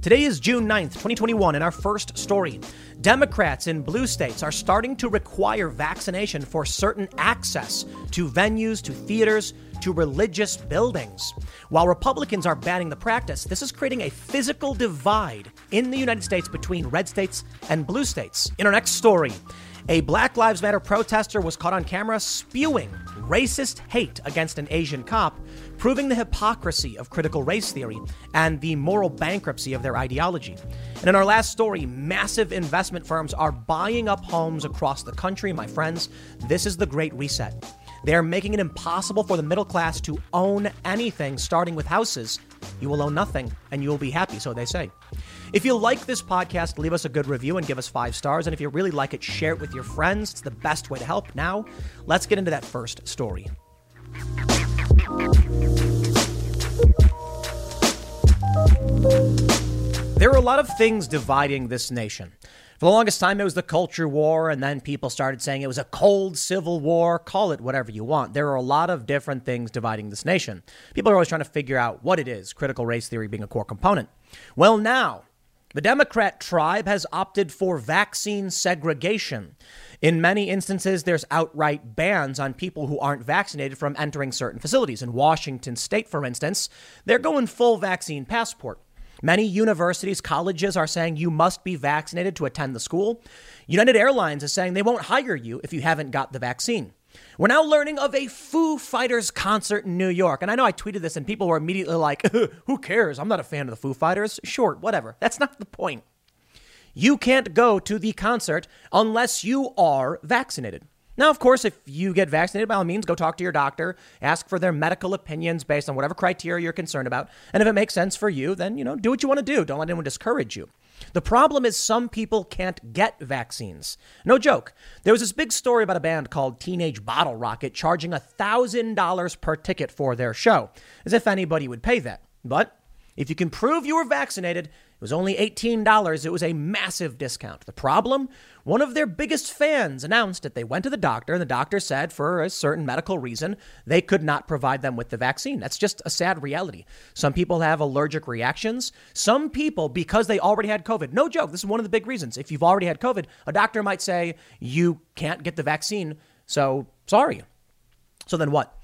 Today is June 9th, 2021, and our first story. Democrats in blue states are starting to require vaccination for certain access to venues, to theaters, to religious buildings. While Republicans are banning the practice, this is creating a physical divide in the United States between red states and blue states. In our next story, a Black Lives Matter protester was caught on camera spewing racist hate against an Asian cop, proving the hypocrisy of critical race theory and the moral bankruptcy of their ideology. And in our last story, massive investment firms are buying up homes across the country, my friends. This is the Great Reset. They're making it impossible for the middle class to own anything, starting with houses. You will own nothing and you will be happy, so they say. If you like this podcast, leave us a good review and give us five stars. And if you really like it, share it with your friends. It's the best way to help. Now, let's get into that first story. There are a lot of things dividing this nation. For the longest time, it was the culture war, and then people started saying it was a cold civil war. Call it whatever you want. There are a lot of different things dividing this nation. People are always trying to figure out what it is, critical race theory being a core component. Well, now, the Democrat tribe has opted for vaccine segregation. In many instances, there's outright bans on people who aren't vaccinated from entering certain facilities. In Washington state, for instance, they're going full vaccine passport. Many universities, colleges are saying you must be vaccinated to attend the school. United Airlines is saying they won't hire you if you haven't got the vaccine. We're now learning of a Foo Fighters concert in New York. And I know I tweeted this and people were immediately like, who cares? I'm not a fan of the Foo Fighters. Sure, whatever. That's not the point. You can't go to the concert unless you are vaccinated. Now, of course, if you get vaccinated, by all means, go talk to your doctor, ask for their medical opinions based on whatever criteria you're concerned about. And if it makes sense for you, then, you know, do what you want to do. Don't let anyone discourage you. The problem is some people can't get vaccines. No joke. There was this big story about a band called Teenage Bottle Rocket charging $1,000 per ticket for their show, as if anybody would pay that. But if you can prove you were vaccinated, it was only $18. It was a massive discount. The problem? One of their biggest fans announced that they went to the doctor, and the doctor said, for a certain medical reason, they could not provide them with the vaccine. That's just a sad reality. Some people have allergic reactions. Some people, because they already had COVID, no joke, this is one of the big reasons. If you've already had COVID, a doctor might say, you can't get the vaccine, so sorry. So then what?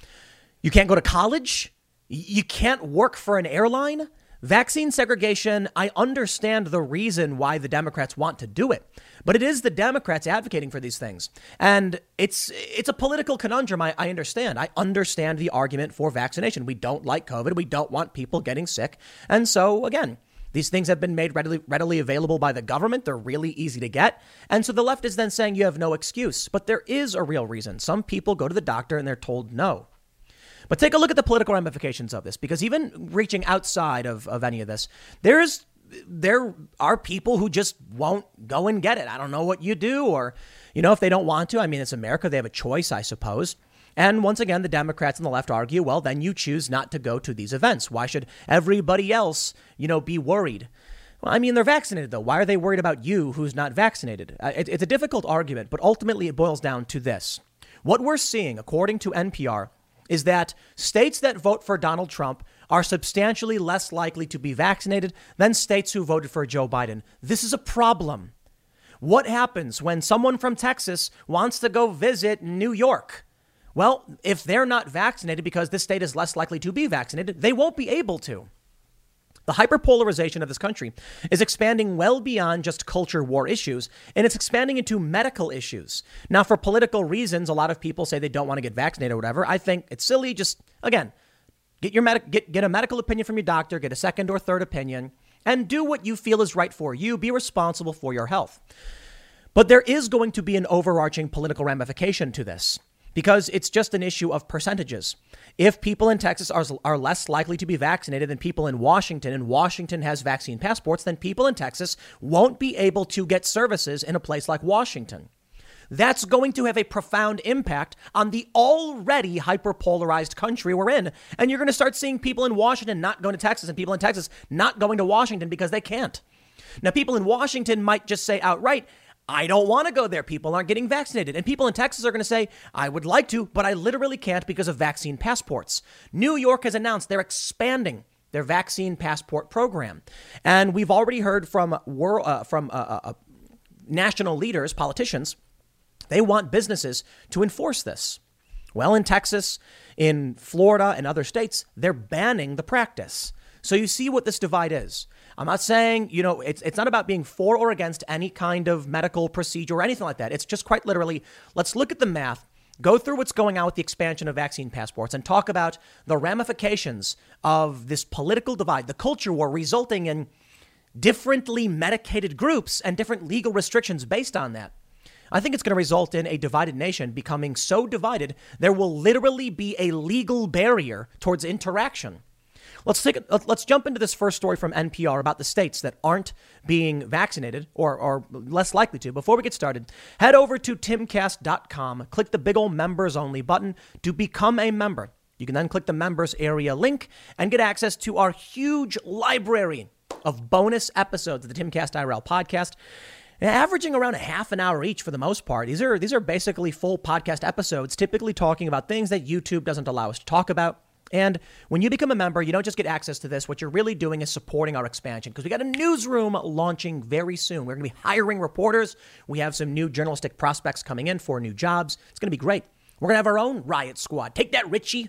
You can't go to college? You can't work for an airline? Vaccine segregation, I understand the reason why the Democrats want to do it, but it is the Democrats advocating for these things. And it's it's a political conundrum, I, I understand. I understand the argument for vaccination. We don't like COVID. We don't want people getting sick. And so, again, these things have been made readily, readily available by the government. They're really easy to get. And so the left is then saying you have no excuse. But there is a real reason. Some people go to the doctor and they're told no. But take a look at the political ramifications of this, because even reaching outside of, of any of this, there's there are people who just won't go and get it. I don't know what you do, or you know, if they don't want to. I mean, it's America; they have a choice, I suppose. And once again, the Democrats and the left argue, well, then you choose not to go to these events. Why should everybody else, you know, be worried? Well, I mean, they're vaccinated, though. Why are they worried about you who's not vaccinated? Uh, it's a difficult argument, but ultimately it boils down to this. What we're seeing, according to NPR, is that states that vote for Donald Trump are substantially less likely to be vaccinated than states who voted for Joe Biden. This is a problem. What happens when someone from Texas wants to go visit New York? Well, if they're not vaccinated because this state is less likely to be vaccinated, they won't be able to. The hyperpolarization of this country is expanding well beyond just culture war issues, and it's expanding into medical issues. Now, for political reasons, a lot of people say they don't want to get vaccinated or whatever. I think it's silly. Just again, get your get, get a medical opinion from your doctor, get a second or third opinion, and do what you feel is right for you. Be responsible for your health. But there is going to be an overarching political ramification to this because it's just an issue of percentages. If people in Texas are, are less likely to be vaccinated than people in Washington, and Washington has vaccine passports, then people in Texas won't be able to get services in a place like Washington. That's going to have a profound impact on the already hyperpolarized country we're in. And you're going to start seeing people in Washington not going to Texas and people in Texas not going to Washington because they can't. Now, people in Washington might just say outright, I don't want to go there. People aren't getting vaccinated. And people in Texas are going to say, I would like to, but I literally can't because of vaccine passports. New York has announced they're expanding their vaccine passport program. And we've already heard from, world, uh, from uh, uh, uh, national leaders, politicians, they want businesses to enforce this. Well, in Texas, in Florida, and other states, they're banning the practice. So you see what this divide is. I'm not saying, you know, it's, it's not about being for or against any kind of medical procedure or anything like that. It's just quite literally, let's look at the math, go through what's going on with the expansion of vaccine passports, and talk about the ramifications of this political divide, the culture war resulting in differently medicated groups and different legal restrictions based on that. I think it's going to result in a divided nation becoming so divided there will literally be a legal barrier towards interaction. Let's take let's jump into this first story from NPR about the states that aren't being vaccinated or or less likely to. Before we get started, head over to timcast.com, click the big old members only button to become a member. You can then click the members area link and get access to our huge library of bonus episodes of the Timcast IRL podcast averaging around a half an hour each for the most part. These are these are basically full podcast episodes, typically talking about things that YouTube doesn't allow us to talk about. And when you become a member, you don't just get access to this. What you're really doing is supporting our expansion because we got a newsroom launching very soon. We're going to be hiring reporters. We have some new journalistic prospects coming in for new jobs. It's going to be great. We're going to have our own riot squad. Take that, Richie.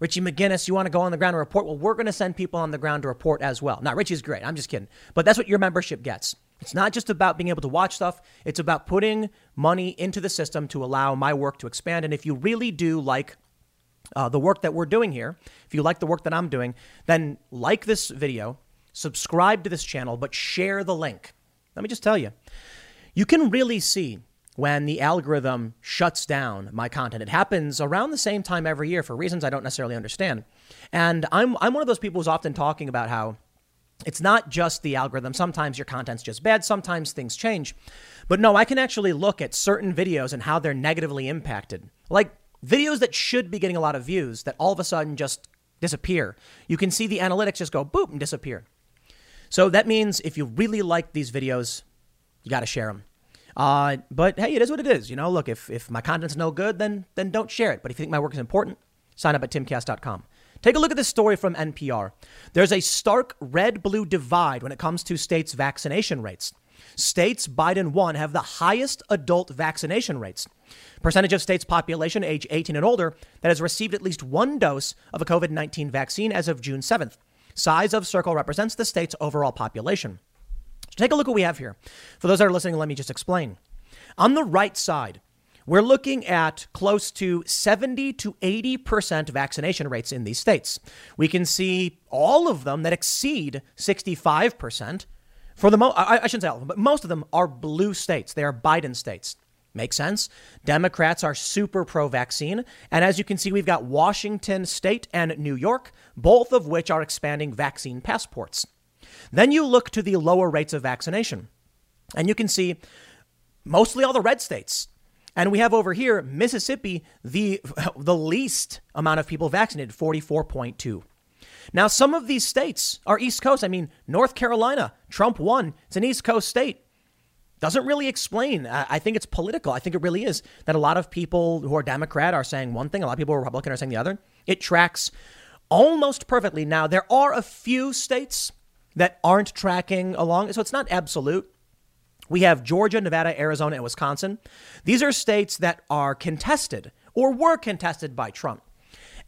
Richie McGinnis, you want to go on the ground and report? Well, we're going to send people on the ground to report as well. Now, Richie's great. I'm just kidding. But that's what your membership gets. It's not just about being able to watch stuff, it's about putting money into the system to allow my work to expand. And if you really do like uh, the work that we're doing here, if you like the work that I'm doing, then like this video, subscribe to this channel, but share the link. Let me just tell you, you can really see when the algorithm shuts down my content. It happens around the same time every year for reasons I don't necessarily understand. And I'm, I'm one of those people who's often talking about how it's not just the algorithm. Sometimes your content's just bad, sometimes things change. But no, I can actually look at certain videos and how they're negatively impacted. Like videos that should be getting a lot of views that all of a sudden just disappear. You can see the analytics just go boop and disappear. So that means if you really like these videos, you got to share them. Uh, but hey, it is what it is. You know, look, if, if my content's no good, then then don't share it. But if you think my work is important, sign up at timcast.com. Take a look at this story from NPR. There's a stark red blue divide when it comes to states' vaccination rates. States Biden won have the highest adult vaccination rates. Percentage of states' population age 18 and older that has received at least one dose of a COVID 19 vaccine as of June 7th. Size of circle represents the state's overall population. So take a look what we have here. For those that are listening, let me just explain. On the right side, we're looking at close to 70 to 80% vaccination rates in these states. We can see all of them that exceed 65%. For the mo- I, I shouldn't say all of them, but most of them are blue states. They are Biden states. Makes sense. Democrats are super pro vaccine. And as you can see, we've got Washington state and New York, both of which are expanding vaccine passports. Then you look to the lower rates of vaccination, and you can see mostly all the red states. And we have over here Mississippi, the, the least amount of people vaccinated, 44.2. Now, some of these states are East Coast. I mean, North Carolina, Trump won. It's an East Coast state. Doesn't really explain. I think it's political. I think it really is that a lot of people who are Democrat are saying one thing, a lot of people who are Republican are saying the other. It tracks almost perfectly. Now, there are a few states that aren't tracking along. So it's not absolute. We have Georgia, Nevada, Arizona, and Wisconsin. These are states that are contested or were contested by Trump.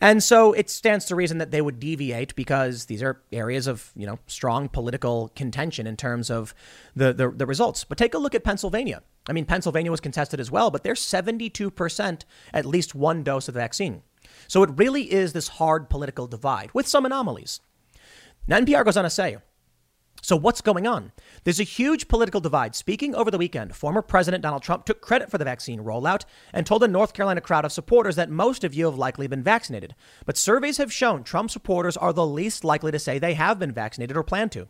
And so it stands to reason that they would deviate because these are areas of, you know, strong political contention in terms of the, the, the results. But take a look at Pennsylvania. I mean, Pennsylvania was contested as well, but they're 72% at least one dose of the vaccine. So it really is this hard political divide with some anomalies. Now, NPR goes on to say, so, what's going on? There's a huge political divide. Speaking over the weekend, former President Donald Trump took credit for the vaccine rollout and told a North Carolina crowd of supporters that most of you have likely been vaccinated. But surveys have shown Trump supporters are the least likely to say they have been vaccinated or plan to.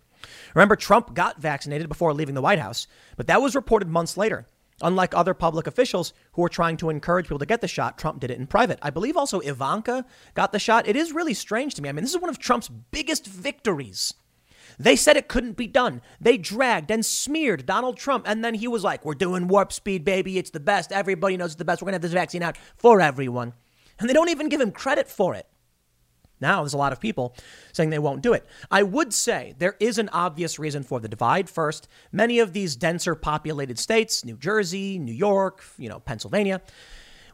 Remember, Trump got vaccinated before leaving the White House, but that was reported months later. Unlike other public officials who were trying to encourage people to get the shot, Trump did it in private. I believe also Ivanka got the shot. It is really strange to me. I mean, this is one of Trump's biggest victories they said it couldn't be done. They dragged and smeared Donald Trump. And then he was like, We're doing warp speed, baby. It's the best. Everybody knows it's the best. We're going to have this vaccine out for everyone. And they don't even give him credit for it. Now there's a lot of people saying they won't do it. I would say there is an obvious reason for the divide. First, many of these denser populated states, New Jersey, New York, you know, Pennsylvania,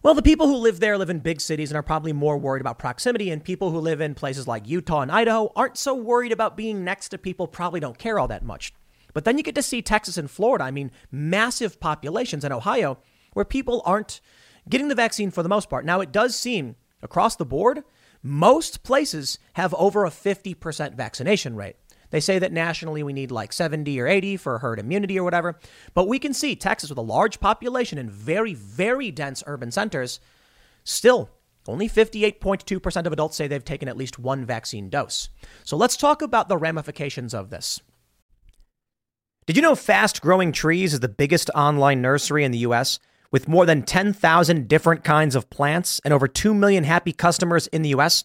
well, the people who live there live in big cities and are probably more worried about proximity, and people who live in places like Utah and Idaho aren't so worried about being next to people, probably don't care all that much. But then you get to see Texas and Florida, I mean, massive populations, in Ohio, where people aren't getting the vaccine for the most part. Now, it does seem across the board, most places have over a 50% vaccination rate. They say that nationally we need like 70 or 80 for herd immunity or whatever. But we can see Texas with a large population and very, very dense urban centers, still only 58.2% of adults say they've taken at least one vaccine dose. So let's talk about the ramifications of this. Did you know Fast Growing Trees is the biggest online nursery in the US with more than 10,000 different kinds of plants and over 2 million happy customers in the US?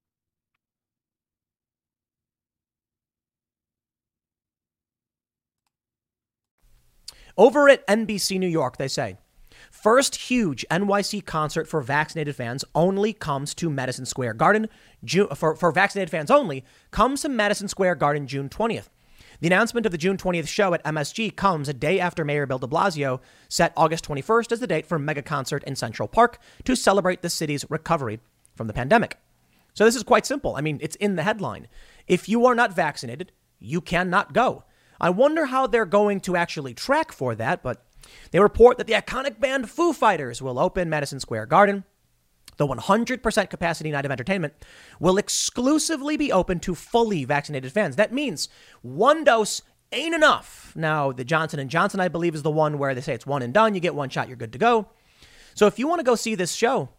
Over at NBC New York, they say, first huge NYC concert for vaccinated fans only comes to Madison Square Garden. June, for, for vaccinated fans only comes to Madison Square Garden June 20th. The announcement of the June 20th show at MSG comes a day after Mayor Bill de Blasio set August 21st as the date for a mega concert in Central Park to celebrate the city's recovery from the pandemic. So this is quite simple. I mean, it's in the headline. If you are not vaccinated, you cannot go. I wonder how they're going to actually track for that, but they report that the iconic band Foo Fighters will open Madison Square Garden. The 100% capacity night of entertainment will exclusively be open to fully vaccinated fans. That means one dose ain't enough. Now, the Johnson & Johnson, I believe, is the one where they say it's one and done. You get one shot, you're good to go. So if you want to go see this show,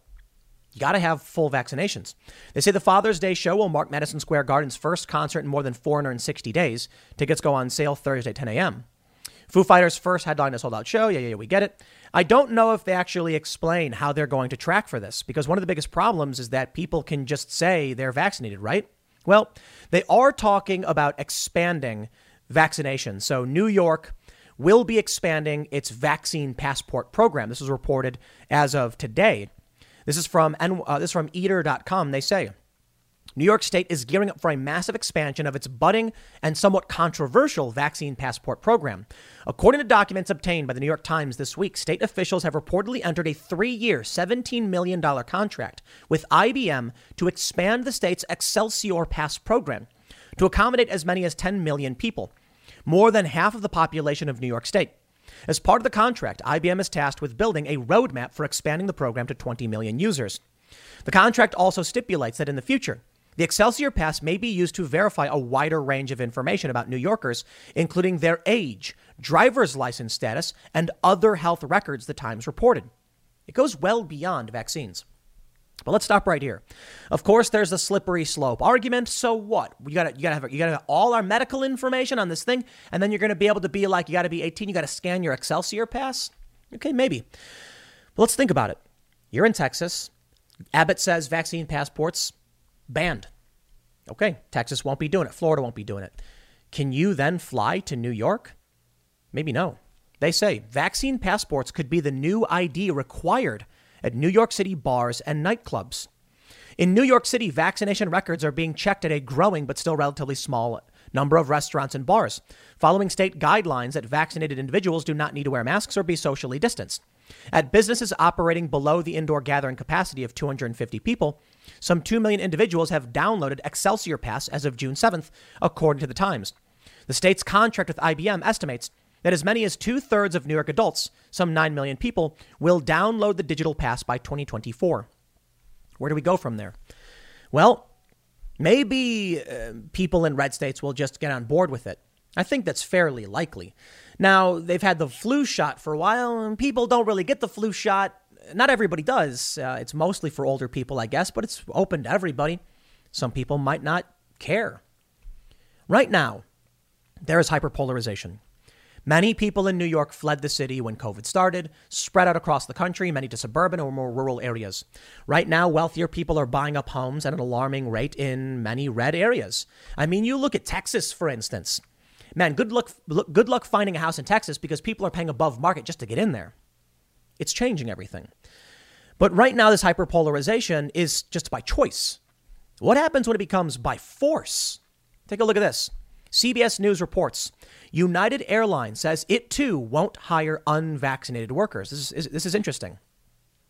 got to have full vaccinations. They say the Father's Day show will mark Madison Square Garden's first concert in more than 460 days. Tickets go on sale Thursday, 10 a.m. Foo Fighters' first headline is sold out show. Yeah, yeah, yeah, we get it. I don't know if they actually explain how they're going to track for this because one of the biggest problems is that people can just say they're vaccinated, right? Well, they are talking about expanding vaccination. So, New York will be expanding its vaccine passport program. This was reported as of today. This is from uh, this is from Eater.com. They say New York State is gearing up for a massive expansion of its budding and somewhat controversial vaccine passport program. According to documents obtained by the New York Times this week, state officials have reportedly entered a three year, $17 million contract with IBM to expand the state's Excelsior Pass program to accommodate as many as 10 million people, more than half of the population of New York State. As part of the contract, IBM is tasked with building a roadmap for expanding the program to 20 million users. The contract also stipulates that in the future, the Excelsior Pass may be used to verify a wider range of information about New Yorkers, including their age, driver's license status, and other health records, the Times reported. It goes well beyond vaccines. But let's stop right here. Of course, there's a slippery slope argument. So what? You gotta you gotta have you gotta have all our medical information on this thing, and then you're gonna be able to be like you gotta be 18. You gotta scan your Excelsior pass. Okay, maybe. But let's think about it. You're in Texas. Abbott says vaccine passports banned. Okay, Texas won't be doing it. Florida won't be doing it. Can you then fly to New York? Maybe no. They say vaccine passports could be the new ID required at New York City bars and nightclubs. In New York City, vaccination records are being checked at a growing but still relatively small number of restaurants and bars, following state guidelines that vaccinated individuals do not need to wear masks or be socially distanced. At businesses operating below the indoor gathering capacity of 250 people, some 2 million individuals have downloaded Excelsior Pass as of June 7th, according to the Times. The state's contract with IBM estimates that as many as two thirds of New York adults, some 9 million people, will download the digital pass by 2024. Where do we go from there? Well, maybe uh, people in red states will just get on board with it. I think that's fairly likely. Now, they've had the flu shot for a while, and people don't really get the flu shot. Not everybody does. Uh, it's mostly for older people, I guess, but it's open to everybody. Some people might not care. Right now, there is hyperpolarization. Many people in New York fled the city when COVID started, spread out across the country, many to suburban or more rural areas. Right now, wealthier people are buying up homes at an alarming rate in many red areas. I mean, you look at Texas, for instance. Man, good luck, good luck finding a house in Texas because people are paying above market just to get in there. It's changing everything. But right now, this hyperpolarization is just by choice. What happens when it becomes by force? Take a look at this. CBS News reports United Airlines says it too won't hire unvaccinated workers. This is, this is interesting.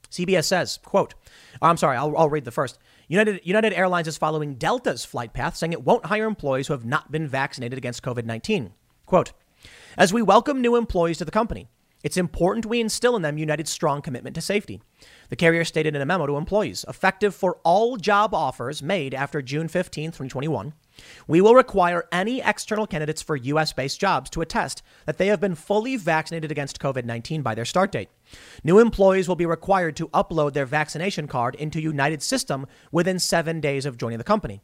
CBS says, quote, I'm sorry, I'll, I'll read the first. United, United Airlines is following Delta's flight path, saying it won't hire employees who have not been vaccinated against COVID 19. Quote, as we welcome new employees to the company, it's important we instill in them United's strong commitment to safety. The carrier stated in a memo to employees, effective for all job offers made after June 15, 2021. We will require any external candidates for U.S. based jobs to attest that they have been fully vaccinated against COVID 19 by their start date. New employees will be required to upload their vaccination card into United's system within seven days of joining the company.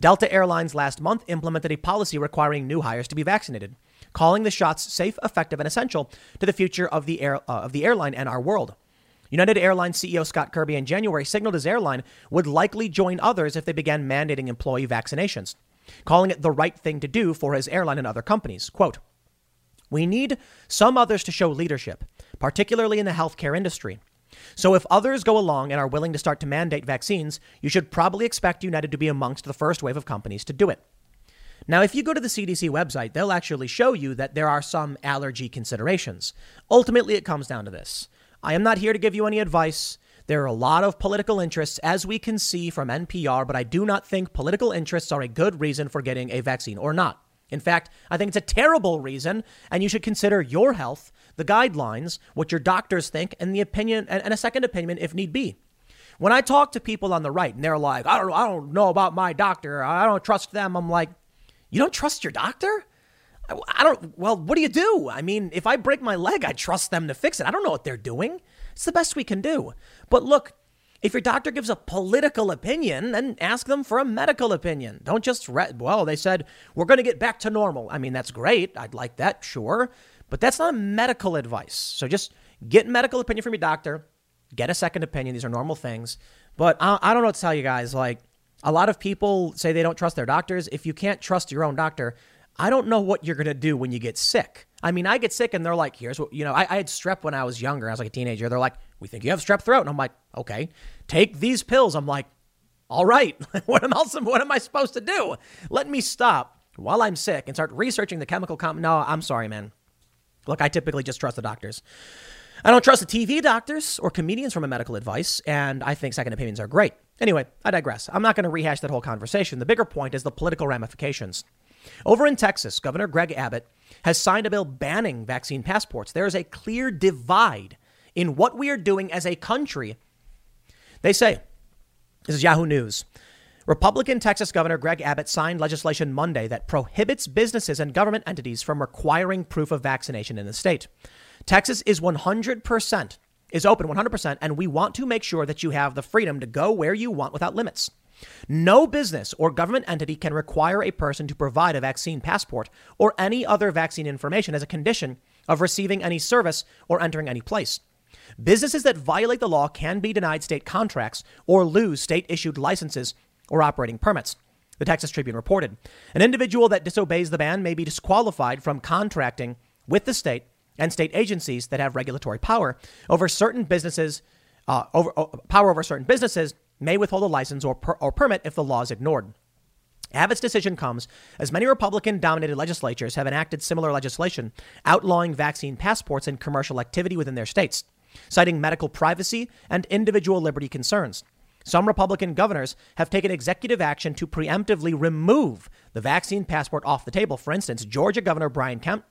Delta Airlines last month implemented a policy requiring new hires to be vaccinated, calling the shots safe, effective, and essential to the future of the, air, uh, of the airline and our world. United Airlines CEO Scott Kirby in January signaled his airline would likely join others if they began mandating employee vaccinations calling it the right thing to do for his airline and other companies. Quote, we need some others to show leadership, particularly in the healthcare industry. So if others go along and are willing to start to mandate vaccines, you should probably expect United to be amongst the first wave of companies to do it. Now, if you go to the CDC website, they'll actually show you that there are some allergy considerations. Ultimately, it comes down to this. I am not here to give you any advice. There are a lot of political interests, as we can see from NPR, but I do not think political interests are a good reason for getting a vaccine or not. In fact, I think it's a terrible reason, and you should consider your health, the guidelines, what your doctors think, and the opinion, and a second opinion if need be. When I talk to people on the right and they're like, I don't, I don't know about my doctor, I don't trust them, I'm like, you don't trust your doctor? I don't, well, what do you do? I mean, if I break my leg, I trust them to fix it. I don't know what they're doing. It's the best we can do. But look, if your doctor gives a political opinion, then ask them for a medical opinion. Don't just, re- well, they said, we're going to get back to normal. I mean, that's great. I'd like that, sure. But that's not medical advice. So just get medical opinion from your doctor, get a second opinion. These are normal things. But I, I don't know what to tell you guys. Like, a lot of people say they don't trust their doctors. If you can't trust your own doctor, I don't know what you're going to do when you get sick. I mean, I get sick and they're like, here's what, you know, I, I, had strep when I was younger. I was like a teenager. They're like, we think you have strep throat. And I'm like, okay, take these pills. I'm like, all right, what am else, what am I supposed to do? Let me stop while I'm sick and start researching the chemical comp. No, I'm sorry, man. Look, I typically just trust the doctors. I don't trust the TV doctors or comedians from a medical advice, and I think second opinions are great. Anyway, I digress. I'm not going to rehash that whole conversation. The bigger point is the political ramifications. Over in Texas, Governor Greg Abbott has signed a bill banning vaccine passports. There is a clear divide in what we are doing as a country. They say, this is Yahoo News. Republican Texas Governor Greg Abbott signed legislation Monday that prohibits businesses and government entities from requiring proof of vaccination in the state. Texas is 100% is open 100% and we want to make sure that you have the freedom to go where you want without limits. No business or government entity can require a person to provide a vaccine passport or any other vaccine information as a condition of receiving any service or entering any place. Businesses that violate the law can be denied state contracts or lose state issued licenses or operating permits. The Texas Tribune reported. An individual that disobeys the ban may be disqualified from contracting with the state and state agencies that have regulatory power over certain businesses, uh, over, uh, power over certain businesses may withhold a license or, per, or permit if the law is ignored. Abbott's decision comes as many Republican dominated legislatures have enacted similar legislation outlawing vaccine passports and commercial activity within their states, citing medical privacy and individual liberty concerns. Some Republican governors have taken executive action to preemptively remove the vaccine passport off the table. For instance, Georgia Governor Brian Kemp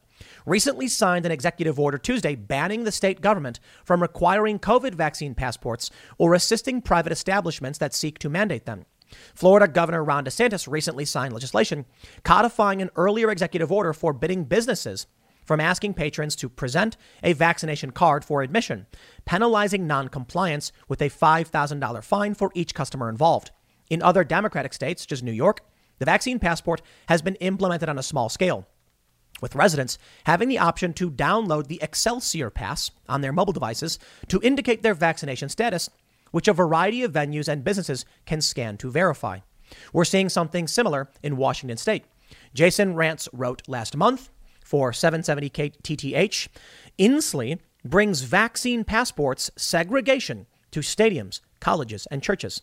recently signed an executive order Tuesday banning the state government from requiring COVID vaccine passports or assisting private establishments that seek to mandate them. Florida Governor Ron DeSantis recently signed legislation codifying an earlier executive order forbidding businesses from asking patrons to present a vaccination card for admission, penalizing noncompliance with a $5,000 fine for each customer involved. In other Democratic states, such as New York, the vaccine passport has been implemented on a small scale, with residents having the option to download the Excelsior Pass on their mobile devices to indicate their vaccination status, which a variety of venues and businesses can scan to verify. We're seeing something similar in Washington state. Jason Rantz wrote last month for 770 KTTH, Inslee brings vaccine passports segregation to stadiums, colleges, and churches.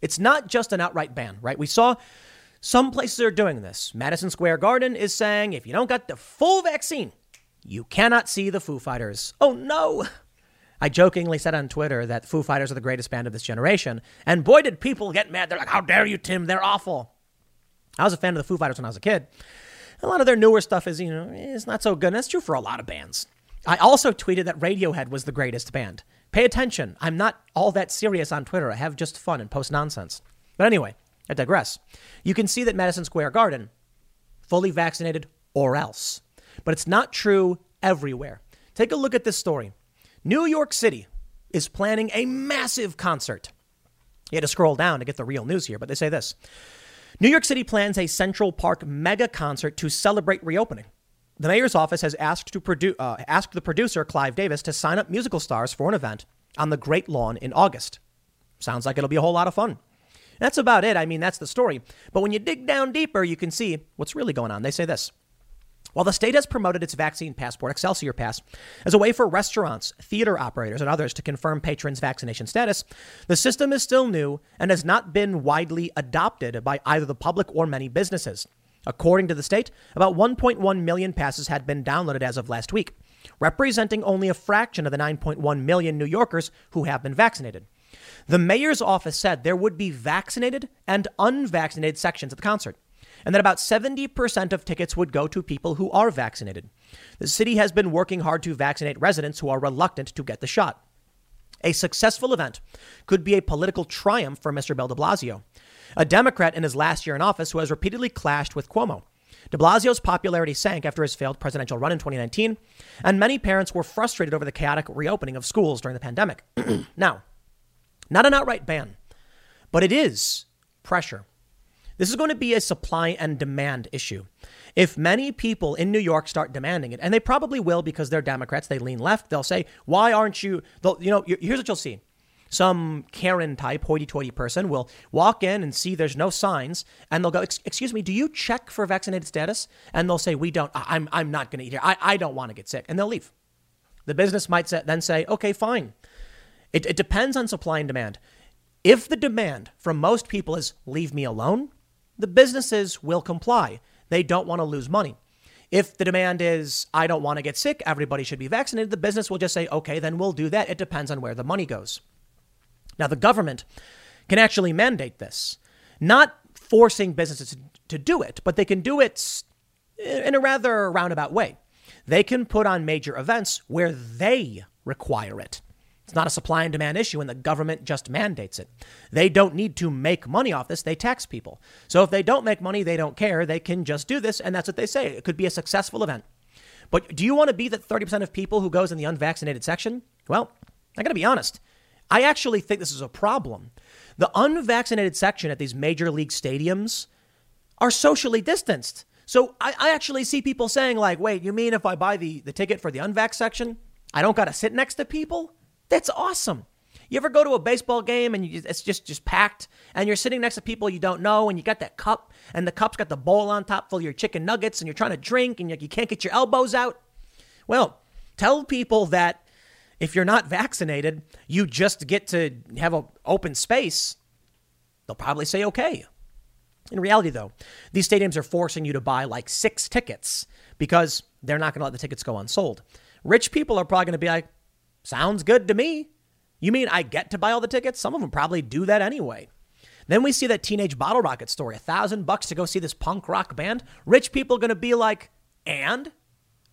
It's not just an outright ban, right? We saw some places are doing this. Madison Square Garden is saying if you don't got the full vaccine, you cannot see the Foo Fighters. Oh no! I jokingly said on Twitter that Foo Fighters are the greatest band of this generation, and boy, did people get mad. They're like, How dare you, Tim? They're awful. I was a fan of the Foo Fighters when I was a kid. A lot of their newer stuff is, you know, it's not so good. And that's true for a lot of bands. I also tweeted that Radiohead was the greatest band. Pay attention. I'm not all that serious on Twitter. I have just fun and post nonsense. But anyway, I digress. You can see that Madison Square Garden, fully vaccinated or else. But it's not true everywhere. Take a look at this story. New York City is planning a massive concert. You had to scroll down to get the real news here, but they say this New York City plans a Central Park mega concert to celebrate reopening. The mayor's office has asked, to produ- uh, asked the producer, Clive Davis, to sign up musical stars for an event on the Great Lawn in August. Sounds like it'll be a whole lot of fun. That's about it. I mean, that's the story. But when you dig down deeper, you can see what's really going on. They say this while the state has promoted its vaccine passport, Excelsior Pass, as a way for restaurants, theater operators, and others to confirm patrons' vaccination status, the system is still new and has not been widely adopted by either the public or many businesses. According to the state, about 1.1 million passes had been downloaded as of last week, representing only a fraction of the 9.1 million New Yorkers who have been vaccinated. The mayor's office said there would be vaccinated and unvaccinated sections at the concert and that about 70% of tickets would go to people who are vaccinated. The city has been working hard to vaccinate residents who are reluctant to get the shot. A successful event could be a political triumph for Mr. Bill de Blasio, a Democrat in his last year in office who has repeatedly clashed with Cuomo. De Blasio's popularity sank after his failed presidential run in 2019, and many parents were frustrated over the chaotic reopening of schools during the pandemic. now, not an outright ban, but it is pressure. This is going to be a supply and demand issue. If many people in New York start demanding it, and they probably will because they're Democrats, they lean left, they'll say, Why aren't you? You know, here's what you'll see. Some Karen type, hoity toity person will walk in and see there's no signs, and they'll go, Excuse me, do you check for vaccinated status? And they'll say, We don't, I'm, I'm not going to eat here. I, I don't want to get sick. And they'll leave. The business might then say, Okay, fine. It, it depends on supply and demand. If the demand from most people is leave me alone, the businesses will comply. They don't want to lose money. If the demand is, I don't want to get sick, everybody should be vaccinated, the business will just say, okay, then we'll do that. It depends on where the money goes. Now, the government can actually mandate this, not forcing businesses to do it, but they can do it in a rather roundabout way. They can put on major events where they require it. It's not a supply and demand issue, and the government just mandates it. They don't need to make money off this, they tax people. So if they don't make money, they don't care. They can just do this, and that's what they say. It could be a successful event. But do you want to be that 30% of people who goes in the unvaccinated section? Well, I got to be honest. I actually think this is a problem. The unvaccinated section at these major league stadiums are socially distanced. So I, I actually see people saying, like, wait, you mean if I buy the, the ticket for the unvax section, I don't got to sit next to people? That's awesome. You ever go to a baseball game and you, it's just just packed, and you're sitting next to people you don't know, and you got that cup, and the cup's got the bowl on top full of your chicken nuggets, and you're trying to drink, and you, you can't get your elbows out. Well, tell people that if you're not vaccinated, you just get to have an open space. They'll probably say okay. In reality, though, these stadiums are forcing you to buy like six tickets because they're not going to let the tickets go unsold. Rich people are probably going to be like, Sounds good to me. You mean I get to buy all the tickets? Some of them probably do that anyway. Then we see that teenage bottle rocket story. A thousand bucks to go see this punk rock band. Rich people are going to be like, and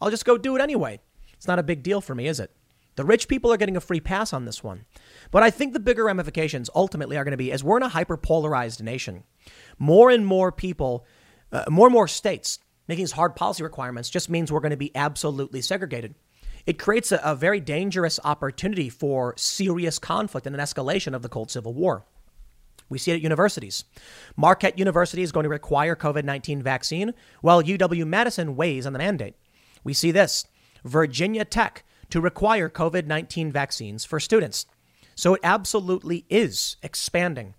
I'll just go do it anyway. It's not a big deal for me, is it? The rich people are getting a free pass on this one. But I think the bigger ramifications ultimately are going to be as we're in a hyper polarized nation, more and more people, uh, more and more states making these hard policy requirements just means we're going to be absolutely segregated. It creates a, a very dangerous opportunity for serious conflict and an escalation of the Cold Civil War. We see it at universities. Marquette University is going to require COVID 19 vaccine, while UW Madison weighs on the mandate. We see this Virginia Tech to require COVID 19 vaccines for students. So it absolutely is expanding.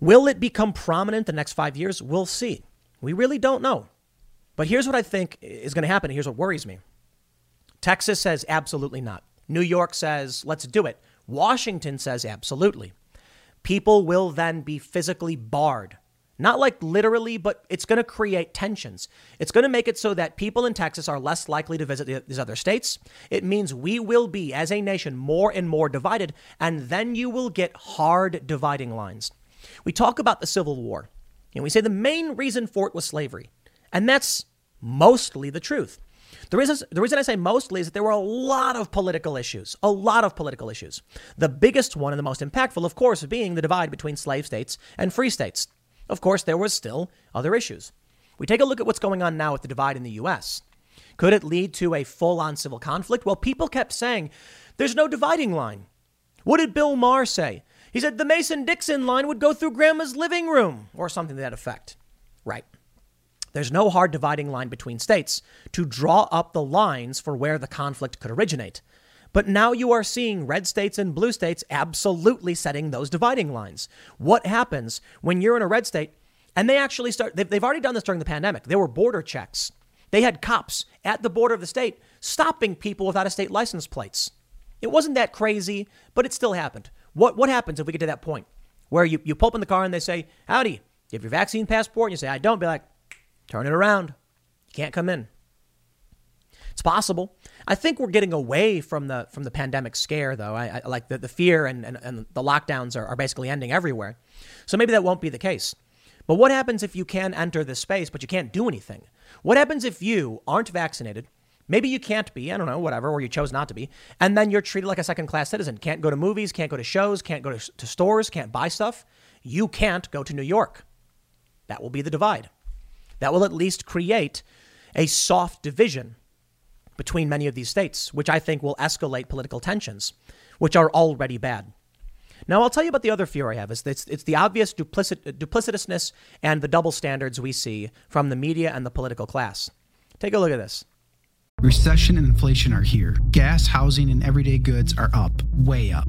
Will it become prominent the next five years? We'll see. We really don't know. But here's what I think is going to happen. Here's what worries me Texas says absolutely not. New York says let's do it. Washington says absolutely. People will then be physically barred. Not like literally, but it's going to create tensions. It's going to make it so that people in Texas are less likely to visit these other states. It means we will be, as a nation, more and more divided, and then you will get hard dividing lines. We talk about the Civil War, and we say the main reason for it was slavery. And that's mostly the truth. The reason, the reason I say mostly is that there were a lot of political issues, a lot of political issues. The biggest one and the most impactful, of course, being the divide between slave states and free states. Of course, there was still other issues. We take a look at what's going on now with the divide in the U.S. Could it lead to a full on civil conflict? Well, people kept saying there's no dividing line. What did Bill Maher say? He said the Mason Dixon line would go through grandma's living room or something to that effect. Right. There's no hard dividing line between states to draw up the lines for where the conflict could originate. But now you are seeing red states and blue states absolutely setting those dividing lines. What happens when you're in a red state and they actually start, they've, already done this during the pandemic. There were border checks. They had cops at the border of the state stopping people without a state license plates. It wasn't that crazy, but it still happened. What, what happens if we get to that point where you, you pull up in the car and they say, Howdy, you have your vaccine passport? And you say, I don't. Be like, Turn it around. You can't come in. It's possible. I think we're getting away from the from the pandemic scare, though. I, I like the, the fear and, and, and the lockdowns are, are basically ending everywhere. So maybe that won't be the case. But what happens if you can enter this space, but you can't do anything? What happens if you aren't vaccinated? Maybe you can't be, I don't know, whatever, or you chose not to be, and then you're treated like a second class citizen. Can't go to movies, can't go to shows, can't go to, to stores, can't buy stuff. You can't go to New York. That will be the divide. That will at least create a soft division between many of these states, which I think will escalate political tensions, which are already bad. Now, I'll tell you about the other fear I have. Is it's, it's the obvious duplicit, duplicitousness and the double standards we see from the media and the political class. Take a look at this. Recession and inflation are here. Gas, housing, and everyday goods are up, way up.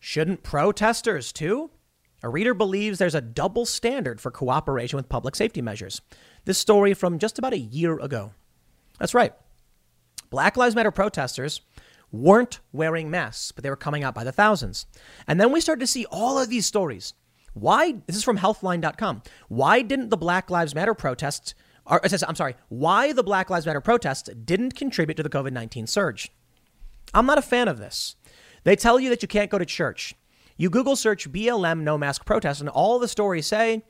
Shouldn't protesters too? A reader believes there's a double standard for cooperation with public safety measures. This story from just about a year ago. That's right. Black Lives Matter protesters weren't wearing masks, but they were coming out by the thousands. And then we started to see all of these stories. Why? This is from healthline.com. Why didn't the Black Lives Matter protests, or, uh, I'm sorry, why the Black Lives Matter protests didn't contribute to the COVID 19 surge? I'm not a fan of this. They tell you that you can't go to church. You Google search BLM no mask protest, and all the stories say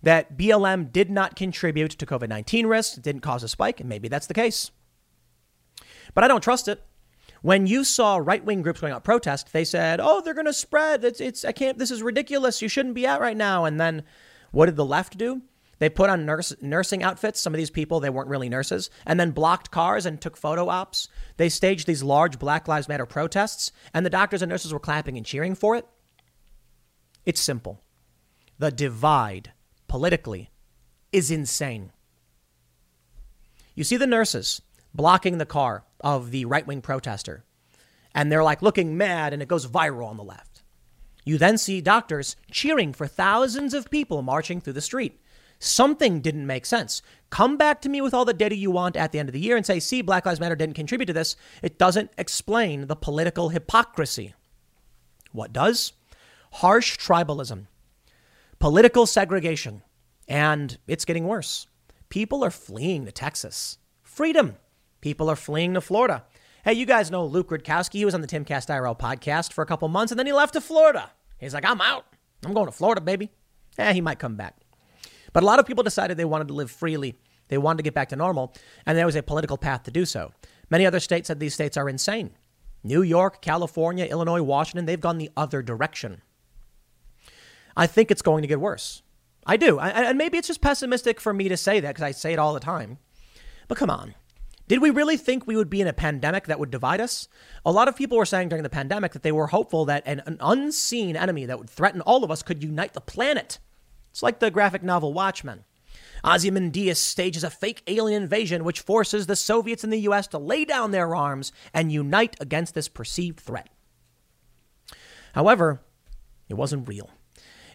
that BLM did not contribute to COVID 19 risks, didn't cause a spike, and maybe that's the case. But I don't trust it. When you saw right wing groups going out protest, they said, "Oh, they're going to spread. It's, it's I can't. This is ridiculous. You shouldn't be out right now." And then, what did the left do? They put on nurse, nursing outfits. Some of these people, they weren't really nurses, and then blocked cars and took photo ops. They staged these large Black Lives Matter protests, and the doctors and nurses were clapping and cheering for it. It's simple. The divide politically is insane. You see the nurses blocking the car of the right wing protester, and they're like looking mad, and it goes viral on the left. You then see doctors cheering for thousands of people marching through the street. Something didn't make sense. Come back to me with all the data you want at the end of the year and say, see, Black Lives Matter didn't contribute to this. It doesn't explain the political hypocrisy. What does? Harsh tribalism, political segregation, and it's getting worse. People are fleeing to Texas. Freedom. People are fleeing to Florida. Hey, you guys know Luke Rudkowski. He was on the Timcast IRL podcast for a couple months, and then he left to Florida. He's like, I'm out. I'm going to Florida, baby. Eh, he might come back. But a lot of people decided they wanted to live freely. They wanted to get back to normal, and there was a political path to do so. Many other states said these states are insane. New York, California, Illinois, Washington, they've gone the other direction. I think it's going to get worse. I do. I, and maybe it's just pessimistic for me to say that because I say it all the time. But come on. Did we really think we would be in a pandemic that would divide us? A lot of people were saying during the pandemic that they were hopeful that an, an unseen enemy that would threaten all of us could unite the planet. It's like the graphic novel Watchmen. Ozymandias stages a fake alien invasion which forces the Soviets and the US to lay down their arms and unite against this perceived threat. However, it wasn't real.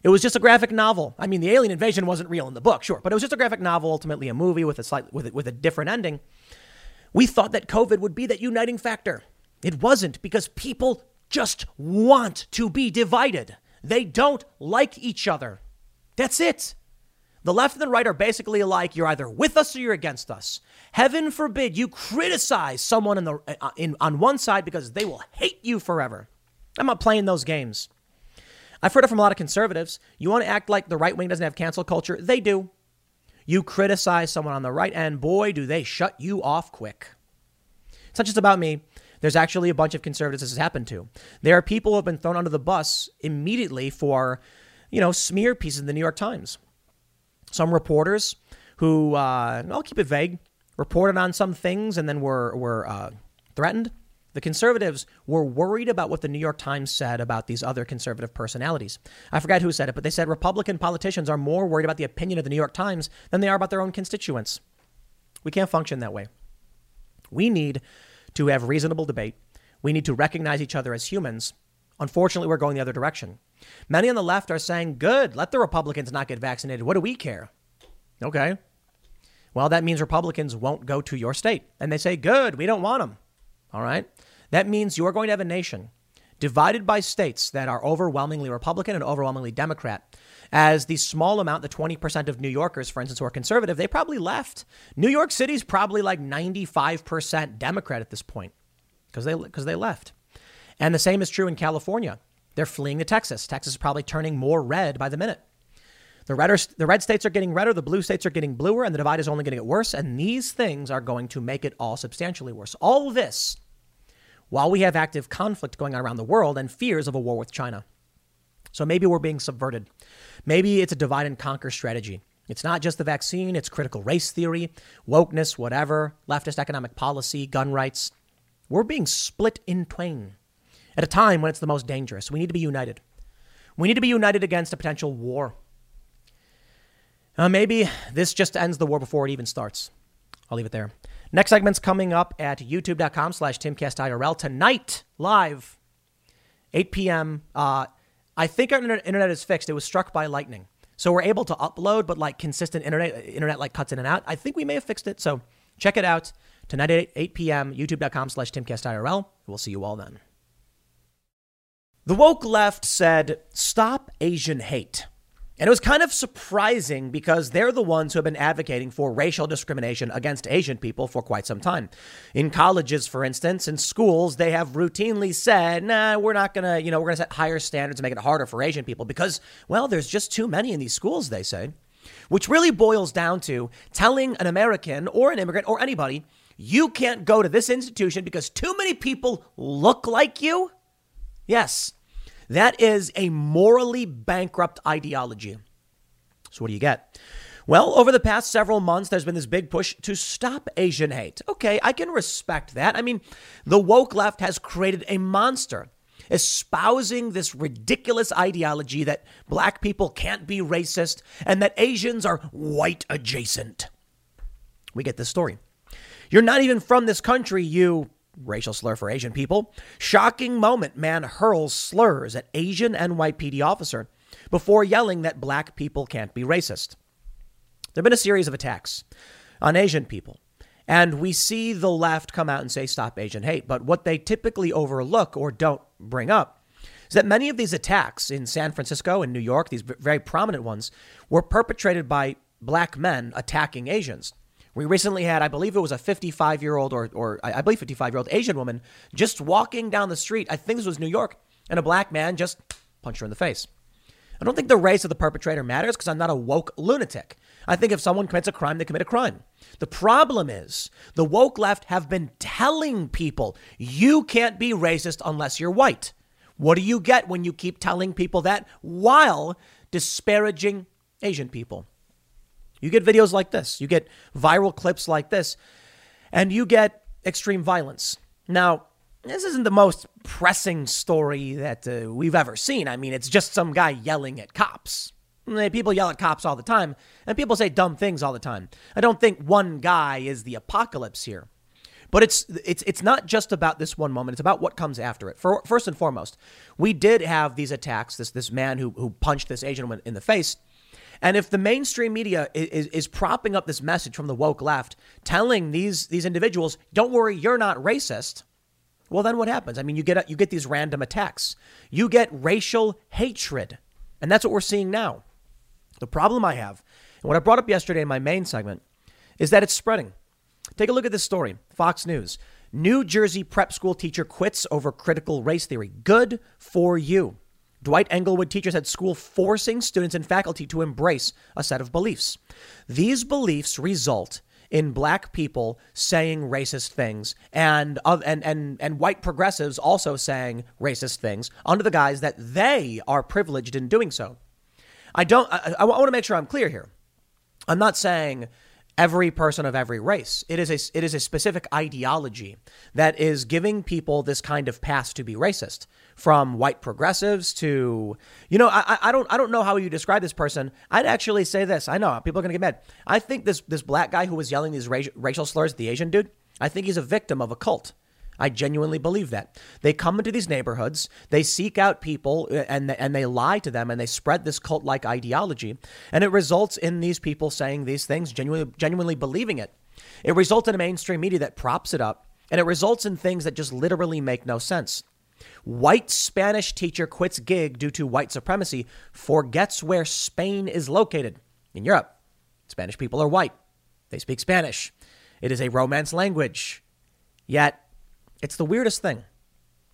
It was just a graphic novel. I mean, the alien invasion wasn't real in the book, sure, but it was just a graphic novel, ultimately a movie with a slight, with with a different ending. We thought that COVID would be that uniting factor. It wasn't because people just want to be divided. They don't like each other. That's it. The left and the right are basically alike. You're either with us or you're against us. Heaven forbid you criticize someone in the, uh, in, on one side because they will hate you forever. I'm not playing those games. I've heard it from a lot of conservatives. You want to act like the right wing doesn't have cancel culture? They do. You criticize someone on the right, and boy, do they shut you off quick. It's not just about me. There's actually a bunch of conservatives this has happened to. There are people who have been thrown under the bus immediately for, you know, smear pieces in the New York Times. Some reporters who, uh, I'll keep it vague, reported on some things and then were, were uh, threatened. The conservatives were worried about what the New York Times said about these other conservative personalities. I forgot who said it, but they said Republican politicians are more worried about the opinion of the New York Times than they are about their own constituents. We can't function that way. We need to have reasonable debate. We need to recognize each other as humans. Unfortunately, we're going the other direction. Many on the left are saying, good, let the Republicans not get vaccinated. What do we care? Okay. Well, that means Republicans won't go to your state. And they say, good, we don't want them. All right. That means you're going to have a nation divided by states that are overwhelmingly Republican and overwhelmingly Democrat. As the small amount, the 20% of New Yorkers, for instance, who are conservative, they probably left. New York City's probably like 95% Democrat at this point because they, because they left. And the same is true in California. They're fleeing to Texas. Texas is probably turning more red by the minute. The, redder, the red states are getting redder, the blue states are getting bluer, and the divide is only going to get worse. And these things are going to make it all substantially worse. All this while we have active conflict going on around the world and fears of a war with China. So maybe we're being subverted. Maybe it's a divide and conquer strategy. It's not just the vaccine, it's critical race theory, wokeness, whatever, leftist economic policy, gun rights. We're being split in twain at a time when it's the most dangerous. We need to be united. We need to be united against a potential war. Uh, maybe this just ends the war before it even starts. I'll leave it there. Next segment's coming up at youtube.com slash timcastirl tonight, live, 8 p.m. Uh, I think our internet is fixed. It was struck by lightning. So we're able to upload, but like consistent internet, internet like cuts in and out. I think we may have fixed it. So check it out tonight at 8 p.m. youtube.com slash timcastirl. We'll see you all then. The woke left said, stop Asian hate. And it was kind of surprising because they're the ones who have been advocating for racial discrimination against Asian people for quite some time. In colleges, for instance, in schools, they have routinely said, nah, we're not going to, you know, we're going to set higher standards and make it harder for Asian people because, well, there's just too many in these schools, they say. Which really boils down to telling an American or an immigrant or anybody, you can't go to this institution because too many people look like you. Yes, that is a morally bankrupt ideology. So, what do you get? Well, over the past several months, there's been this big push to stop Asian hate. Okay, I can respect that. I mean, the woke left has created a monster espousing this ridiculous ideology that black people can't be racist and that Asians are white adjacent. We get this story. You're not even from this country, you racial slur for Asian people. Shocking moment man hurls slurs at Asian NYPD officer before yelling that black people can't be racist. There have been a series of attacks on Asian people. And we see the left come out and say, stop Asian hate. But what they typically overlook or don't bring up is that many of these attacks in San Francisco and New York, these very prominent ones, were perpetrated by black men attacking Asians. We recently had, I believe it was a 55 year old or, or I believe 55 year old Asian woman just walking down the street. I think this was New York, and a black man just punched her in the face. I don't think the race of the perpetrator matters because I'm not a woke lunatic. I think if someone commits a crime, they commit a crime. The problem is the woke left have been telling people you can't be racist unless you're white. What do you get when you keep telling people that while disparaging Asian people? You get videos like this, you get viral clips like this, and you get extreme violence. Now, this isn't the most pressing story that uh, we've ever seen. I mean, it's just some guy yelling at cops. People yell at cops all the time, and people say dumb things all the time. I don't think one guy is the apocalypse here. But it's it's it's not just about this one moment. It's about what comes after it. For, first and foremost, we did have these attacks. This this man who who punched this Asian woman in the face. And if the mainstream media is, is propping up this message from the woke left, telling these these individuals, "Don't worry, you're not racist," well, then what happens? I mean, you get you get these random attacks. You get racial hatred, and that's what we're seeing now. The problem I have, and what I brought up yesterday in my main segment, is that it's spreading. Take a look at this story. Fox News. New Jersey prep school teacher quits over critical race theory. Good for you. Dwight Englewood teachers said school forcing students and faculty to embrace a set of beliefs. These beliefs result in black people saying racist things and and and and white progressives also saying racist things under the guise that they are privileged in doing so. I don't I, I want to make sure I'm clear here. I'm not saying every person of every race. It is a it is a specific ideology that is giving people this kind of pass to be racist from white progressives to, you know, I, I don't I don't know how you describe this person. I'd actually say this. I know people are gonna get mad. I think this this black guy who was yelling these racial, racial slurs, the Asian dude. I think he's a victim of a cult. I genuinely believe that. They come into these neighborhoods, they seek out people uh, and and they lie to them and they spread this cult-like ideology and it results in these people saying these things genuinely genuinely believing it. It results in a mainstream media that props it up and it results in things that just literally make no sense. White Spanish teacher quits gig due to white supremacy, forgets where Spain is located. In Europe, Spanish people are white. They speak Spanish. It is a Romance language. Yet, it's the weirdest thing.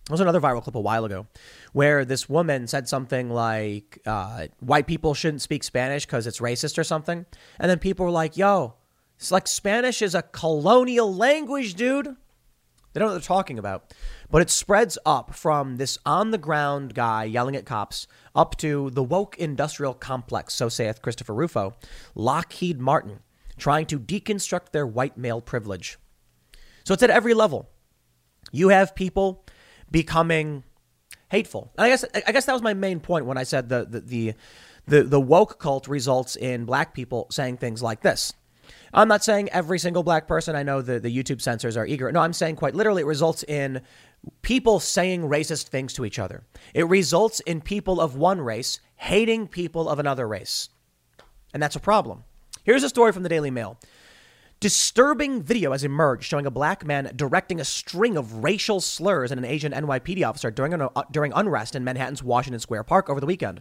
There was another viral clip a while ago where this woman said something like, uh, white people shouldn't speak Spanish because it's racist or something. And then people were like, yo, it's like Spanish is a colonial language, dude. They don't know what they're talking about. But it spreads up from this on the ground guy yelling at cops up to the woke industrial complex, so saith Christopher Rufo, Lockheed Martin, trying to deconstruct their white male privilege. So it's at every level. You have people becoming hateful. And I guess I guess that was my main point when I said the the the the, the woke cult results in black people saying things like this. I'm not saying every single black person. I know the, the YouTube censors are eager. No, I'm saying quite literally it results in people saying racist things to each other. It results in people of one race hating people of another race. And that's a problem. Here's a story from the Daily Mail. Disturbing video has emerged showing a black man directing a string of racial slurs at an Asian NYPD officer during, an, uh, during unrest in Manhattan's Washington Square Park over the weekend.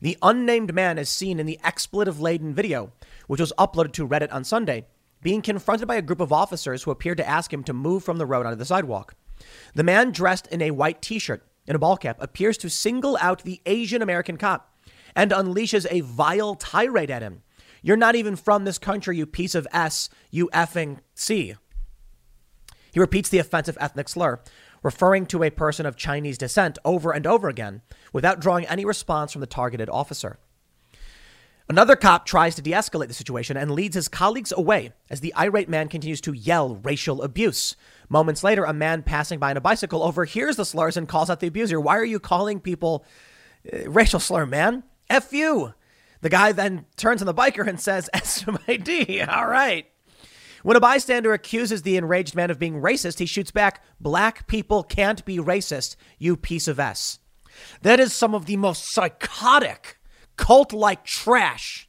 The unnamed man is seen in the expletive laden video, which was uploaded to Reddit on Sunday, being confronted by a group of officers who appeared to ask him to move from the road onto the sidewalk. The man dressed in a white t shirt and a ball cap appears to single out the Asian American cop and unleashes a vile tirade at him. You're not even from this country, you piece of S, you effing C. He repeats the offensive ethnic slur, referring to a person of Chinese descent over and over again without drawing any response from the targeted officer. Another cop tries to de escalate the situation and leads his colleagues away as the irate man continues to yell racial abuse. Moments later, a man passing by on a bicycle overhears the slurs and calls out the abuser. Why are you calling people uh, racial slur, man? F you. The guy then turns on the biker and says, SMID. All right. When a bystander accuses the enraged man of being racist, he shoots back, Black people can't be racist, you piece of S. That is some of the most psychotic, cult like trash.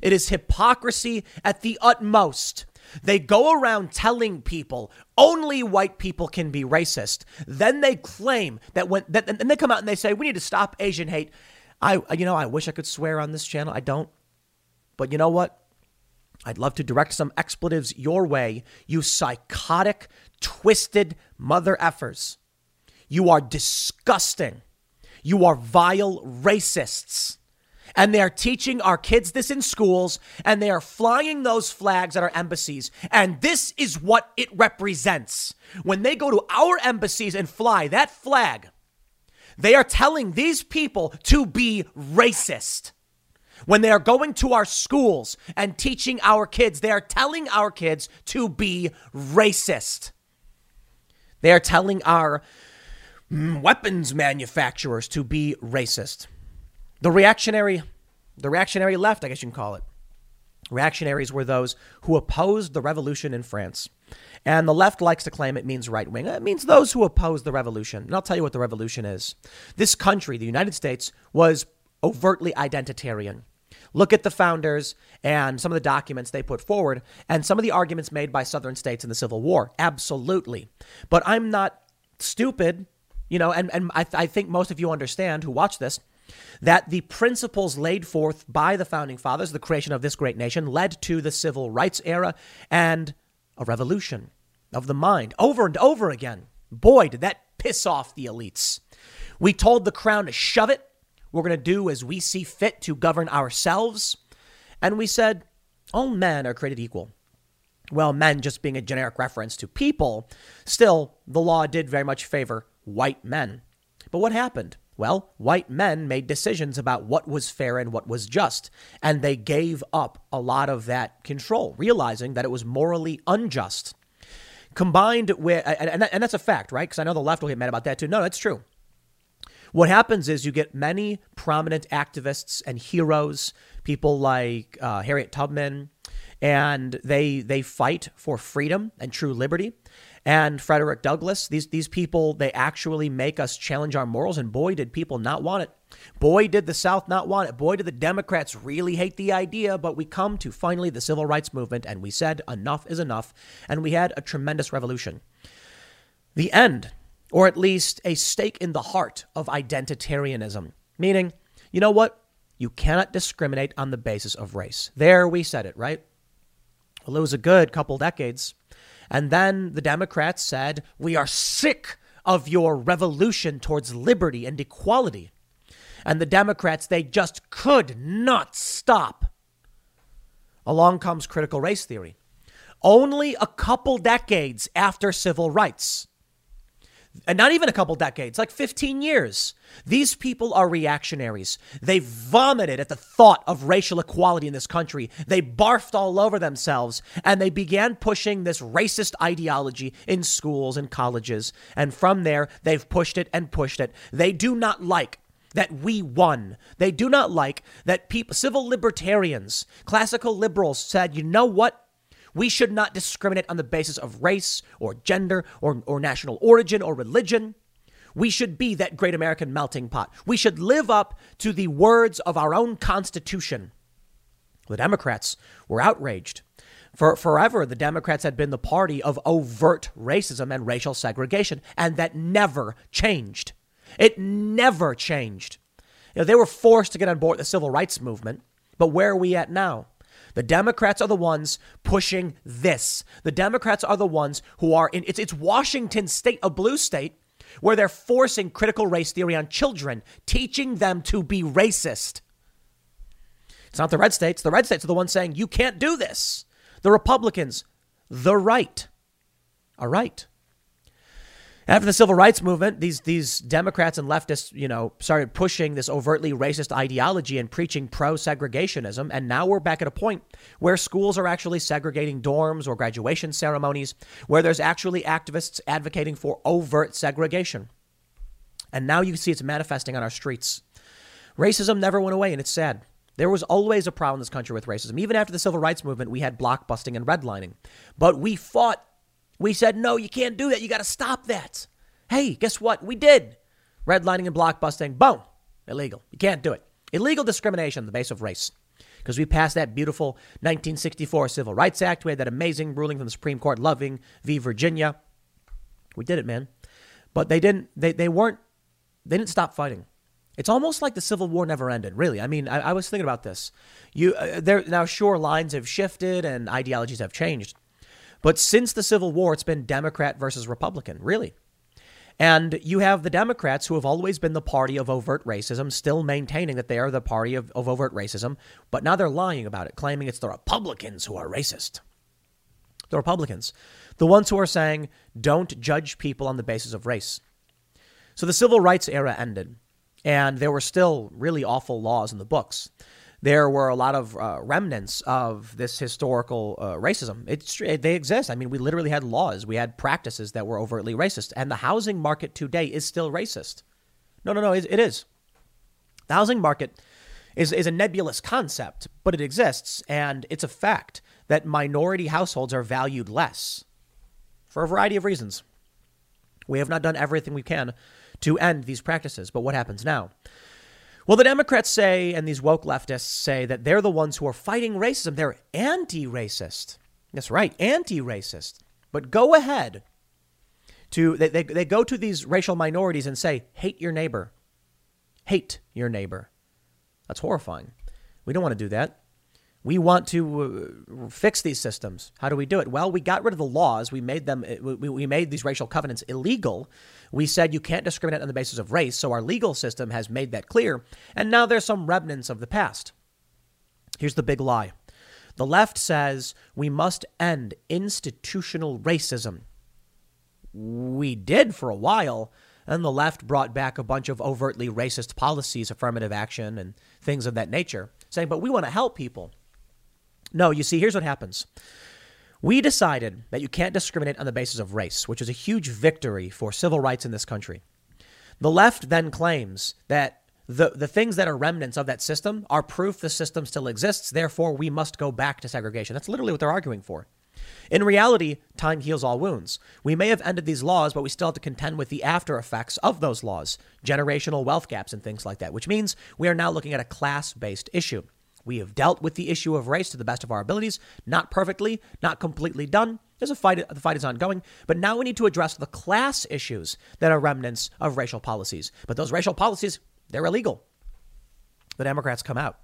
It is hypocrisy at the utmost. They go around telling people only white people can be racist. Then they claim that when that, and they come out and they say we need to stop Asian hate. I you know I wish I could swear on this channel. I don't. But you know what? I'd love to direct some expletives your way, you psychotic, twisted mother effers. You are disgusting. You are vile racists. And they are teaching our kids this in schools, and they are flying those flags at our embassies. And this is what it represents. When they go to our embassies and fly that flag, they are telling these people to be racist. When they are going to our schools and teaching our kids, they are telling our kids to be racist. They are telling our mm, weapons manufacturers to be racist. The reactionary, the reactionary left, I guess you can call it. Reactionaries were those who opposed the revolution in France. And the left likes to claim it means right wing. It means those who oppose the revolution. And I'll tell you what the revolution is. This country, the United States, was overtly identitarian. Look at the founders and some of the documents they put forward and some of the arguments made by Southern states in the Civil War. Absolutely. But I'm not stupid, you know, and, and I, I think most of you understand who watch this that the principles laid forth by the founding fathers, the creation of this great nation, led to the civil rights era and a revolution of the mind over and over again. Boy, did that piss off the elites. We told the crown to shove it. We're going to do as we see fit to govern ourselves. And we said, all men are created equal. Well, men just being a generic reference to people, still, the law did very much favor white men. But what happened? Well, white men made decisions about what was fair and what was just, and they gave up a lot of that control, realizing that it was morally unjust. Combined with, and, and that's a fact, right? Because I know the left will get mad about that too. No, that's true. What happens is you get many prominent activists and heroes, people like uh, Harriet Tubman, and they they fight for freedom and true liberty and Frederick Douglass. These these people they actually make us challenge our morals, and boy, did people not want it. Boy, did the South not want it. Boy, did the Democrats really hate the idea. But we come to finally the civil rights movement, and we said enough is enough, and we had a tremendous revolution. The end, or at least a stake in the heart of identitarianism, meaning, you know what? You cannot discriminate on the basis of race. There we said it, right? Well, it was a good couple decades and then the Democrats said, We are sick of your revolution towards liberty and equality. And the Democrats, they just could not stop. Along comes critical race theory. Only a couple decades after civil rights, and not even a couple decades, like 15 years. These people are reactionaries. They vomited at the thought of racial equality in this country. They barfed all over themselves and they began pushing this racist ideology in schools and colleges. And from there, they've pushed it and pushed it. They do not like that we won. They do not like that people, civil libertarians, classical liberals said, you know what? We should not discriminate on the basis of race or gender or, or national origin or religion. We should be that great American melting pot. We should live up to the words of our own Constitution. The Democrats were outraged. For forever, the Democrats had been the party of overt racism and racial segregation, and that never changed. It never changed. You know, they were forced to get on board the civil rights movement, but where are we at now? The Democrats are the ones pushing this. The Democrats are the ones who are in it's it's Washington state, a blue state, where they're forcing critical race theory on children, teaching them to be racist. It's not the red states. The red states are the ones saying you can't do this. The Republicans, the right, are right. After the civil rights movement, these these Democrats and leftists, you know, started pushing this overtly racist ideology and preaching pro-segregationism, and now we're back at a point where schools are actually segregating dorms or graduation ceremonies, where there's actually activists advocating for overt segregation. And now you can see it's manifesting on our streets. Racism never went away, and it's sad. There was always a problem in this country with racism. Even after the civil rights movement, we had blockbusting and redlining. But we fought we said, no, you can't do that. You got to stop that. Hey, guess what? We did. Redlining and blockbusting, boom, illegal. You can't do it. Illegal discrimination on the basis of race. Because we passed that beautiful 1964 Civil Rights Act. We had that amazing ruling from the Supreme Court, Loving v. Virginia. We did it, man. But they didn't, they, they weren't, they didn't stop fighting. It's almost like the Civil War never ended, really. I mean, I, I was thinking about this. You, uh, there, now, sure, lines have shifted and ideologies have changed. But since the Civil War, it's been Democrat versus Republican, really. And you have the Democrats who have always been the party of overt racism, still maintaining that they are the party of, of overt racism, but now they're lying about it, claiming it's the Republicans who are racist. The Republicans, the ones who are saying, don't judge people on the basis of race. So the civil rights era ended, and there were still really awful laws in the books there were a lot of uh, remnants of this historical uh, racism. It's they exist. I mean, we literally had laws, we had practices that were overtly racist, and the housing market today is still racist. No, no, no, it, it is. The housing market is is a nebulous concept, but it exists, and it's a fact that minority households are valued less for a variety of reasons. We have not done everything we can to end these practices, but what happens now? Well, the Democrats say, and these woke leftists say, that they're the ones who are fighting racism. They're anti racist. That's right, anti racist. But go ahead to, they, they, they go to these racial minorities and say, hate your neighbor. Hate your neighbor. That's horrifying. We don't want to do that. We want to uh, fix these systems. How do we do it? Well, we got rid of the laws. We made them. Uh, we, we made these racial covenants illegal. We said you can't discriminate on the basis of race. So our legal system has made that clear. And now there's some remnants of the past. Here's the big lie: the left says we must end institutional racism. We did for a while. And the left brought back a bunch of overtly racist policies, affirmative action, and things of that nature, saying, but we want to help people. No, you see, here's what happens. We decided that you can't discriminate on the basis of race, which is a huge victory for civil rights in this country. The left then claims that the, the things that are remnants of that system are proof the system still exists, therefore, we must go back to segregation. That's literally what they're arguing for. In reality, time heals all wounds. We may have ended these laws, but we still have to contend with the after effects of those laws, generational wealth gaps, and things like that, which means we are now looking at a class based issue. We have dealt with the issue of race to the best of our abilities, not perfectly, not completely done. There's a fight, the fight is ongoing, but now we need to address the class issues that are remnants of racial policies. But those racial policies, they're illegal. The Democrats come out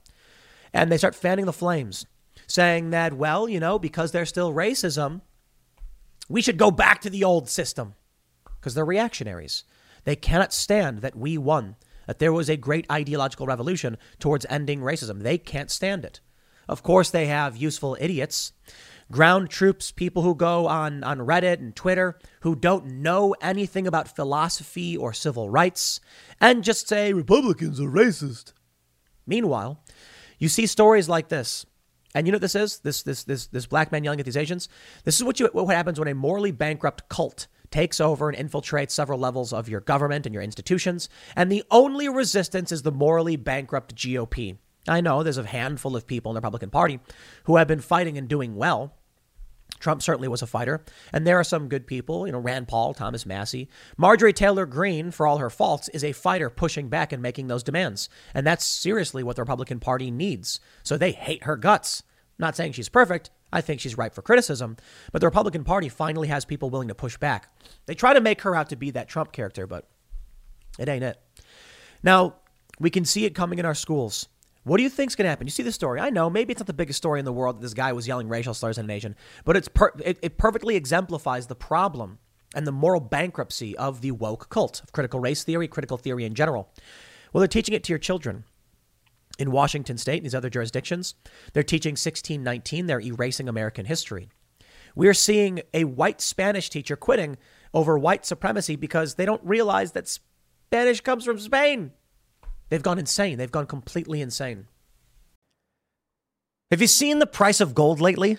and they start fanning the flames, saying that, well, you know, because there's still racism, we should go back to the old system because they're reactionaries. They cannot stand that we won that there was a great ideological revolution towards ending racism. They can't stand it. Of course, they have useful idiots, ground troops, people who go on, on Reddit and Twitter who don't know anything about philosophy or civil rights and just say Republicans are racist. Meanwhile, you see stories like this. And you know what this is? This this this this black man yelling at these Asians. This is what you what happens when a morally bankrupt cult takes over and infiltrates several levels of your government and your institutions. And the only resistance is the morally bankrupt GOP. I know there's a handful of people in the Republican Party who have been fighting and doing well. Trump certainly was a fighter, and there are some good people, you know, Rand Paul, Thomas Massie. Marjorie Taylor Greene, for all her faults, is a fighter pushing back and making those demands. And that's seriously what the Republican Party needs. So they hate her guts. Not saying she's perfect, I think she's ripe for criticism. But the Republican Party finally has people willing to push back. They try to make her out to be that Trump character, but it ain't it. Now, we can see it coming in our schools. What do you think's going to happen? You see the story. I know maybe it's not the biggest story in the world that this guy was yelling racial slurs at an Asian, but it's per- it, it perfectly exemplifies the problem and the moral bankruptcy of the woke cult of critical race theory, critical theory in general. Well, they're teaching it to your children in Washington state and these other jurisdictions. They're teaching 1619, they're erasing American history. We're seeing a white Spanish teacher quitting over white supremacy because they don't realize that Spanish comes from Spain. They've gone insane. They've gone completely insane. Have you seen the price of gold lately?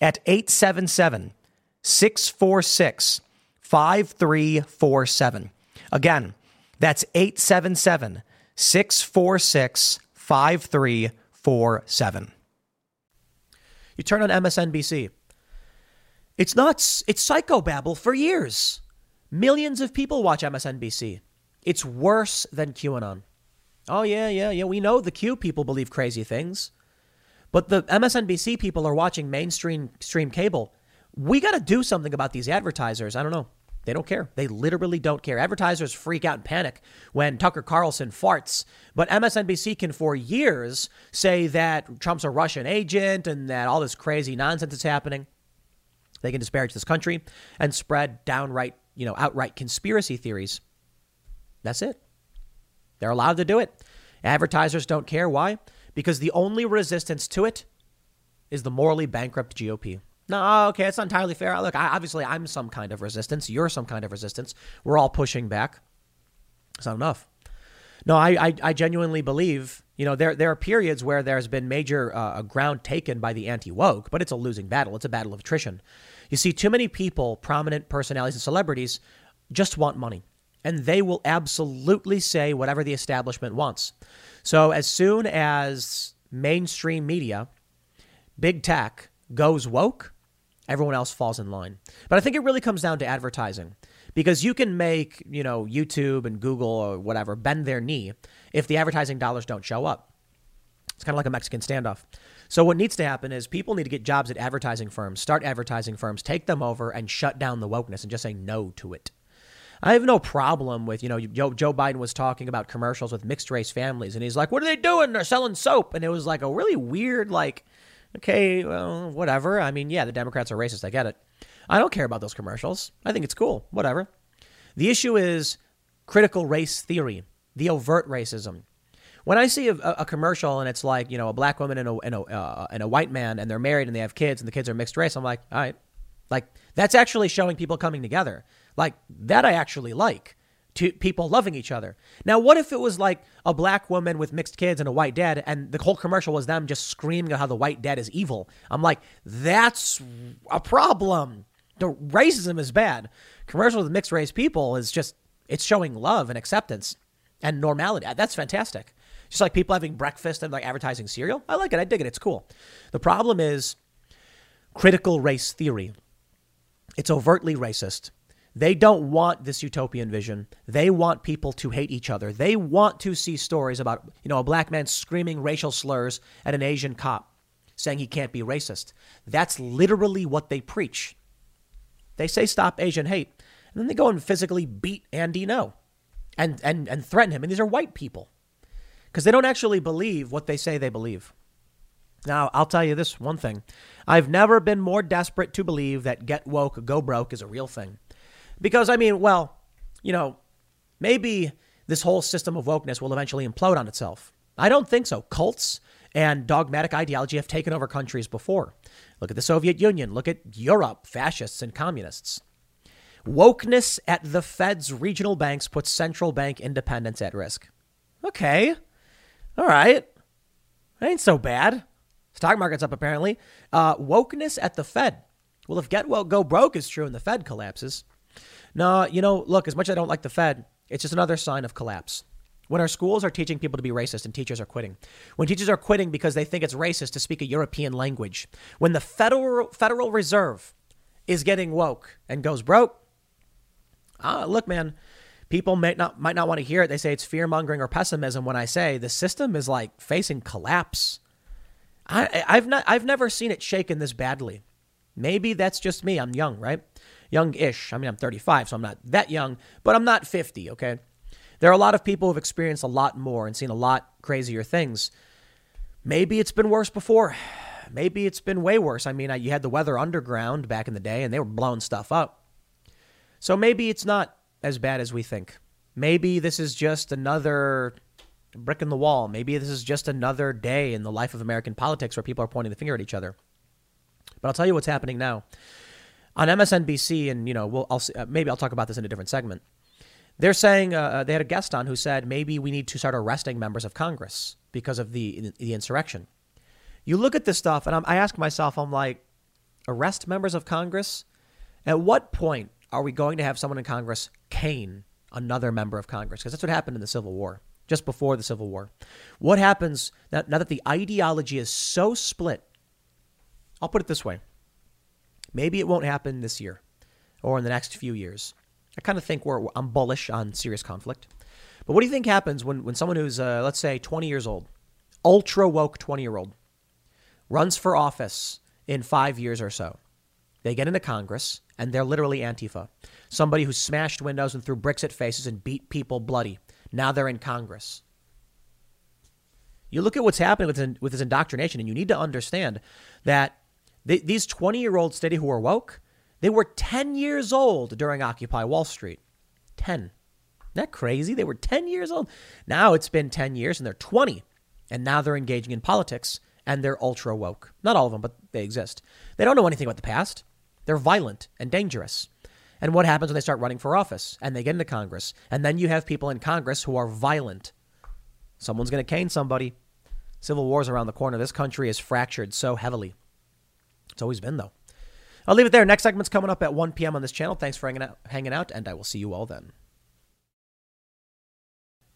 at 877 646 5347. Again, that's 877 646 5347. You turn on MSNBC. It's nuts. It's psychobabble for years. Millions of people watch MSNBC. It's worse than QAnon. Oh, yeah, yeah, yeah. We know the Q people believe crazy things. But the MSNBC people are watching mainstream stream cable. We got to do something about these advertisers. I don't know. They don't care. They literally don't care. Advertisers freak out and panic when Tucker Carlson farts. But MSNBC can, for years, say that Trump's a Russian agent and that all this crazy nonsense is happening. They can disparage this country and spread downright, you know, outright conspiracy theories. That's it. They're allowed to do it. Advertisers don't care. Why? Because the only resistance to it is the morally bankrupt GOP. No, okay, it's not entirely fair. Look, I, obviously, I'm some kind of resistance. You're some kind of resistance. We're all pushing back. It's not enough. No, I, I, I genuinely believe, you know, there, there are periods where there's been major uh, ground taken by the anti woke, but it's a losing battle. It's a battle of attrition. You see, too many people, prominent personalities and celebrities, just want money, and they will absolutely say whatever the establishment wants. So as soon as mainstream media, big tech, goes woke, everyone else falls in line. But I think it really comes down to advertising because you can make, you know, YouTube and Google or whatever bend their knee if the advertising dollars don't show up. It's kind of like a Mexican standoff. So what needs to happen is people need to get jobs at advertising firms, start advertising firms, take them over and shut down the wokeness and just say no to it. I have no problem with, you know, Joe, Joe Biden was talking about commercials with mixed race families and he's like, what are they doing? They're selling soap. And it was like a really weird, like, Okay, well, whatever. I mean, yeah, the Democrats are racist. I get it. I don't care about those commercials. I think it's cool. Whatever. The issue is critical race theory, the overt racism. When I see a, a commercial and it's like, you know, a black woman and a, and, a, uh, and a white man and they're married and they have kids and the kids are mixed race, I'm like, all right. Like, that's actually showing people coming together. Like, that I actually like to people loving each other. Now, what if it was like a black woman with mixed kids and a white dad, and the whole commercial was them just screaming how the white dad is evil? I'm like, that's a problem. The racism is bad. Commercial with mixed race people is just it's showing love and acceptance and normality. That's fantastic. Just like people having breakfast and like advertising cereal. I like it. I dig it. It's cool. The problem is critical race theory. It's overtly racist. They don't want this utopian vision. They want people to hate each other. They want to see stories about, you know, a black man screaming racial slurs at an Asian cop saying he can't be racist. That's literally what they preach. They say stop Asian hate, and then they go and physically beat Andy Ngo and, and, and threaten him. And these are white people because they don't actually believe what they say they believe. Now, I'll tell you this one thing I've never been more desperate to believe that get woke, go broke is a real thing. Because, I mean, well, you know, maybe this whole system of wokeness will eventually implode on itself. I don't think so. Cults and dogmatic ideology have taken over countries before. Look at the Soviet Union, look at Europe, fascists and communists. Wokeness at the Fed's regional banks puts central bank independence at risk. Okay. All right. That ain't so bad. Stock market's up apparently. Uh, wokeness at the Fed. Well, if get woke, go broke is true and the Fed collapses, no, you know, look, as much as I don't like the Fed, It's just another sign of collapse. When our schools are teaching people to be racist and teachers are quitting. When teachers are quitting because they think it's racist to speak a European language. When the Federal, Federal Reserve is getting woke and goes broke. Ah, look, man, people might not might not want to hear it. They say it's fear mongering or pessimism when I say the system is like facing collapse. I, I've not I've never seen it shaken this badly. Maybe that's just me. I'm young, right? Young-ish. I mean, I'm 35, so I'm not that young, but I'm not 50. Okay. There are a lot of people who've experienced a lot more and seen a lot crazier things. Maybe it's been worse before. Maybe it's been way worse. I mean, you had the Weather Underground back in the day, and they were blowing stuff up. So maybe it's not as bad as we think. Maybe this is just another brick in the wall. Maybe this is just another day in the life of American politics where people are pointing the finger at each other. But I'll tell you what's happening now on MSNBC, and you know, we'll I'll, uh, maybe I'll talk about this in a different segment. They're saying uh, uh, they had a guest on who said maybe we need to start arresting members of Congress because of the the insurrection. You look at this stuff, and I'm, I ask myself, I'm like, arrest members of Congress? At what point are we going to have someone in Congress cane another member of Congress? Because that's what happened in the Civil War, just before the Civil War. What happens now, now that the ideology is so split? I'll put it this way maybe it won't happen this year or in the next few years. I kind of think we're, I'm bullish on serious conflict. But what do you think happens when, when someone who's, uh, let's say, 20 years old, ultra woke 20 year old, runs for office in five years or so? They get into Congress and they're literally Antifa. Somebody who smashed windows and threw bricks at faces and beat people bloody. Now they're in Congress. You look at what's happening with, with this indoctrination, and you need to understand that these 20 year olds today who are woke, they were 10 years old during Occupy Wall Street. 10. Isn't that crazy? They were 10 years old. Now it's been 10 years and they're 20. And now they're engaging in politics and they're ultra woke. Not all of them, but they exist. They don't know anything about the past. They're violent and dangerous. And what happens when they start running for office and they get into Congress? And then you have people in Congress who are violent. Someone's going to cane somebody. Civil wars around the corner. This country is fractured so heavily. It's always been, though. I'll leave it there. Next segment's coming up at 1 p.m. on this channel. Thanks for hanging out, hanging out, and I will see you all then.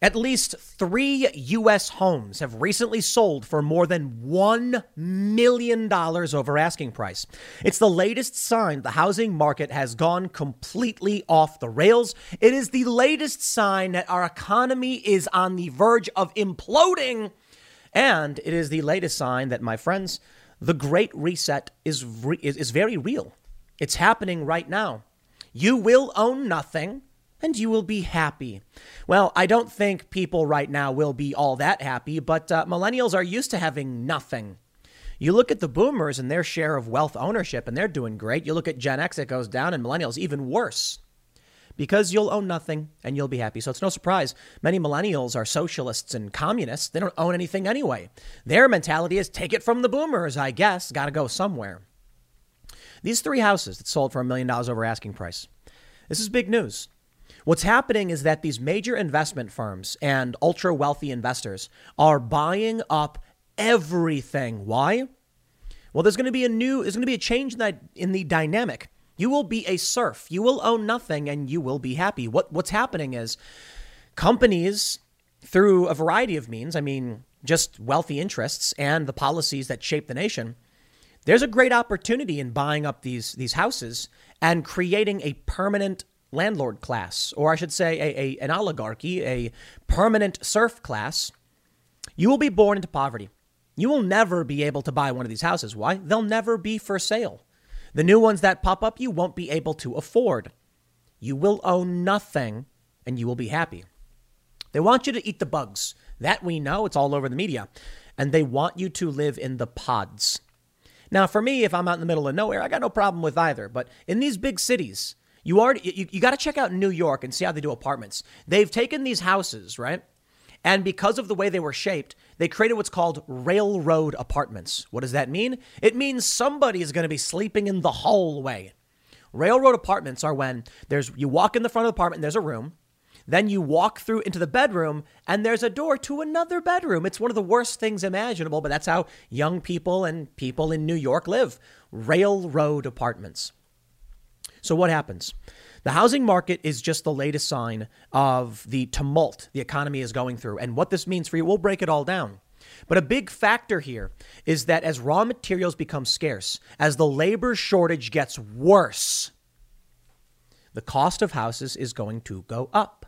At least three U.S. homes have recently sold for more than $1 million over asking price. It's the latest sign the housing market has gone completely off the rails. It is the latest sign that our economy is on the verge of imploding. And it is the latest sign that, my friends, the Great Reset is, re- is very real. It's happening right now. You will own nothing and you will be happy. Well, I don't think people right now will be all that happy, but uh, millennials are used to having nothing. You look at the boomers and their share of wealth ownership, and they're doing great. You look at Gen X, it goes down, and millennials, even worse because you'll own nothing and you'll be happy. So it's no surprise many millennials are socialists and communists. They don't own anything anyway. Their mentality is take it from the boomers, I guess. Got to go somewhere. These three houses that sold for a million dollars over asking price. This is big news. What's happening is that these major investment firms and ultra wealthy investors are buying up everything. Why? Well, there's going to be a new, there's going to be a change in, that, in the dynamic you will be a serf. You will own nothing and you will be happy. What what's happening is companies through a variety of means, I mean, just wealthy interests and the policies that shape the nation, there's a great opportunity in buying up these these houses and creating a permanent landlord class, or I should say a, a an oligarchy, a permanent serf class. You will be born into poverty. You will never be able to buy one of these houses. Why? They'll never be for sale. The new ones that pop up, you won't be able to afford. You will own nothing and you will be happy. They want you to eat the bugs. That we know, it's all over the media. And they want you to live in the pods. Now, for me, if I'm out in the middle of nowhere, I got no problem with either. But in these big cities, you already you, you got to check out New York and see how they do apartments. They've taken these houses, right? And because of the way they were shaped, they created what's called railroad apartments. What does that mean? It means somebody is going to be sleeping in the hallway. Railroad apartments are when there's you walk in the front of the apartment, there's a room, then you walk through into the bedroom and there's a door to another bedroom. It's one of the worst things imaginable, but that's how young people and people in New York live. Railroad apartments. So what happens? The housing market is just the latest sign of the tumult the economy is going through. And what this means for you, we'll break it all down. But a big factor here is that as raw materials become scarce, as the labor shortage gets worse, the cost of houses is going to go up.